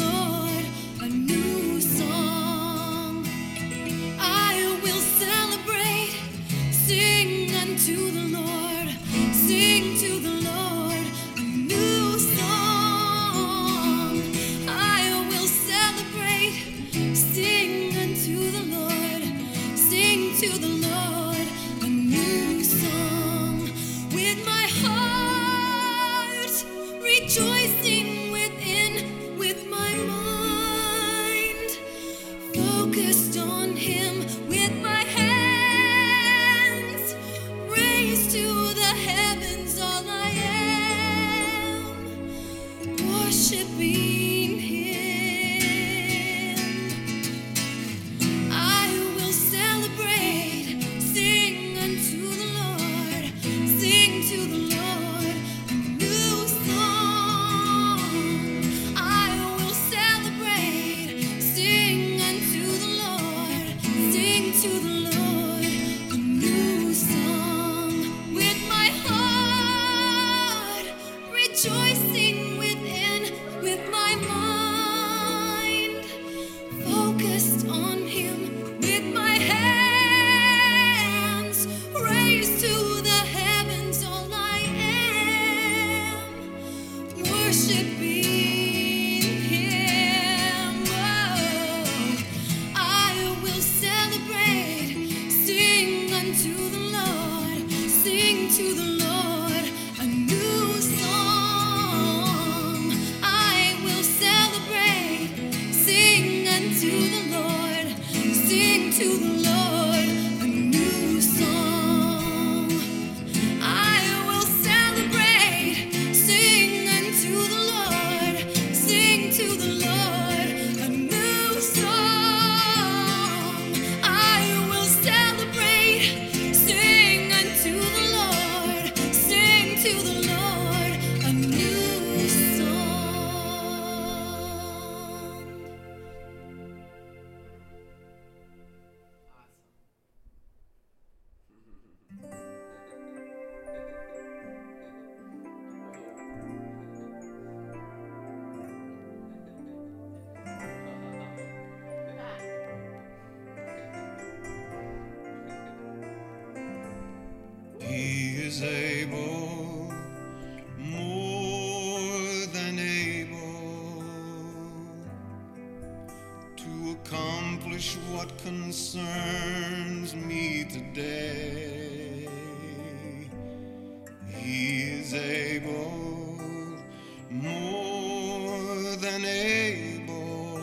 Able,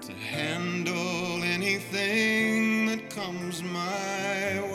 to handle anything that comes my way.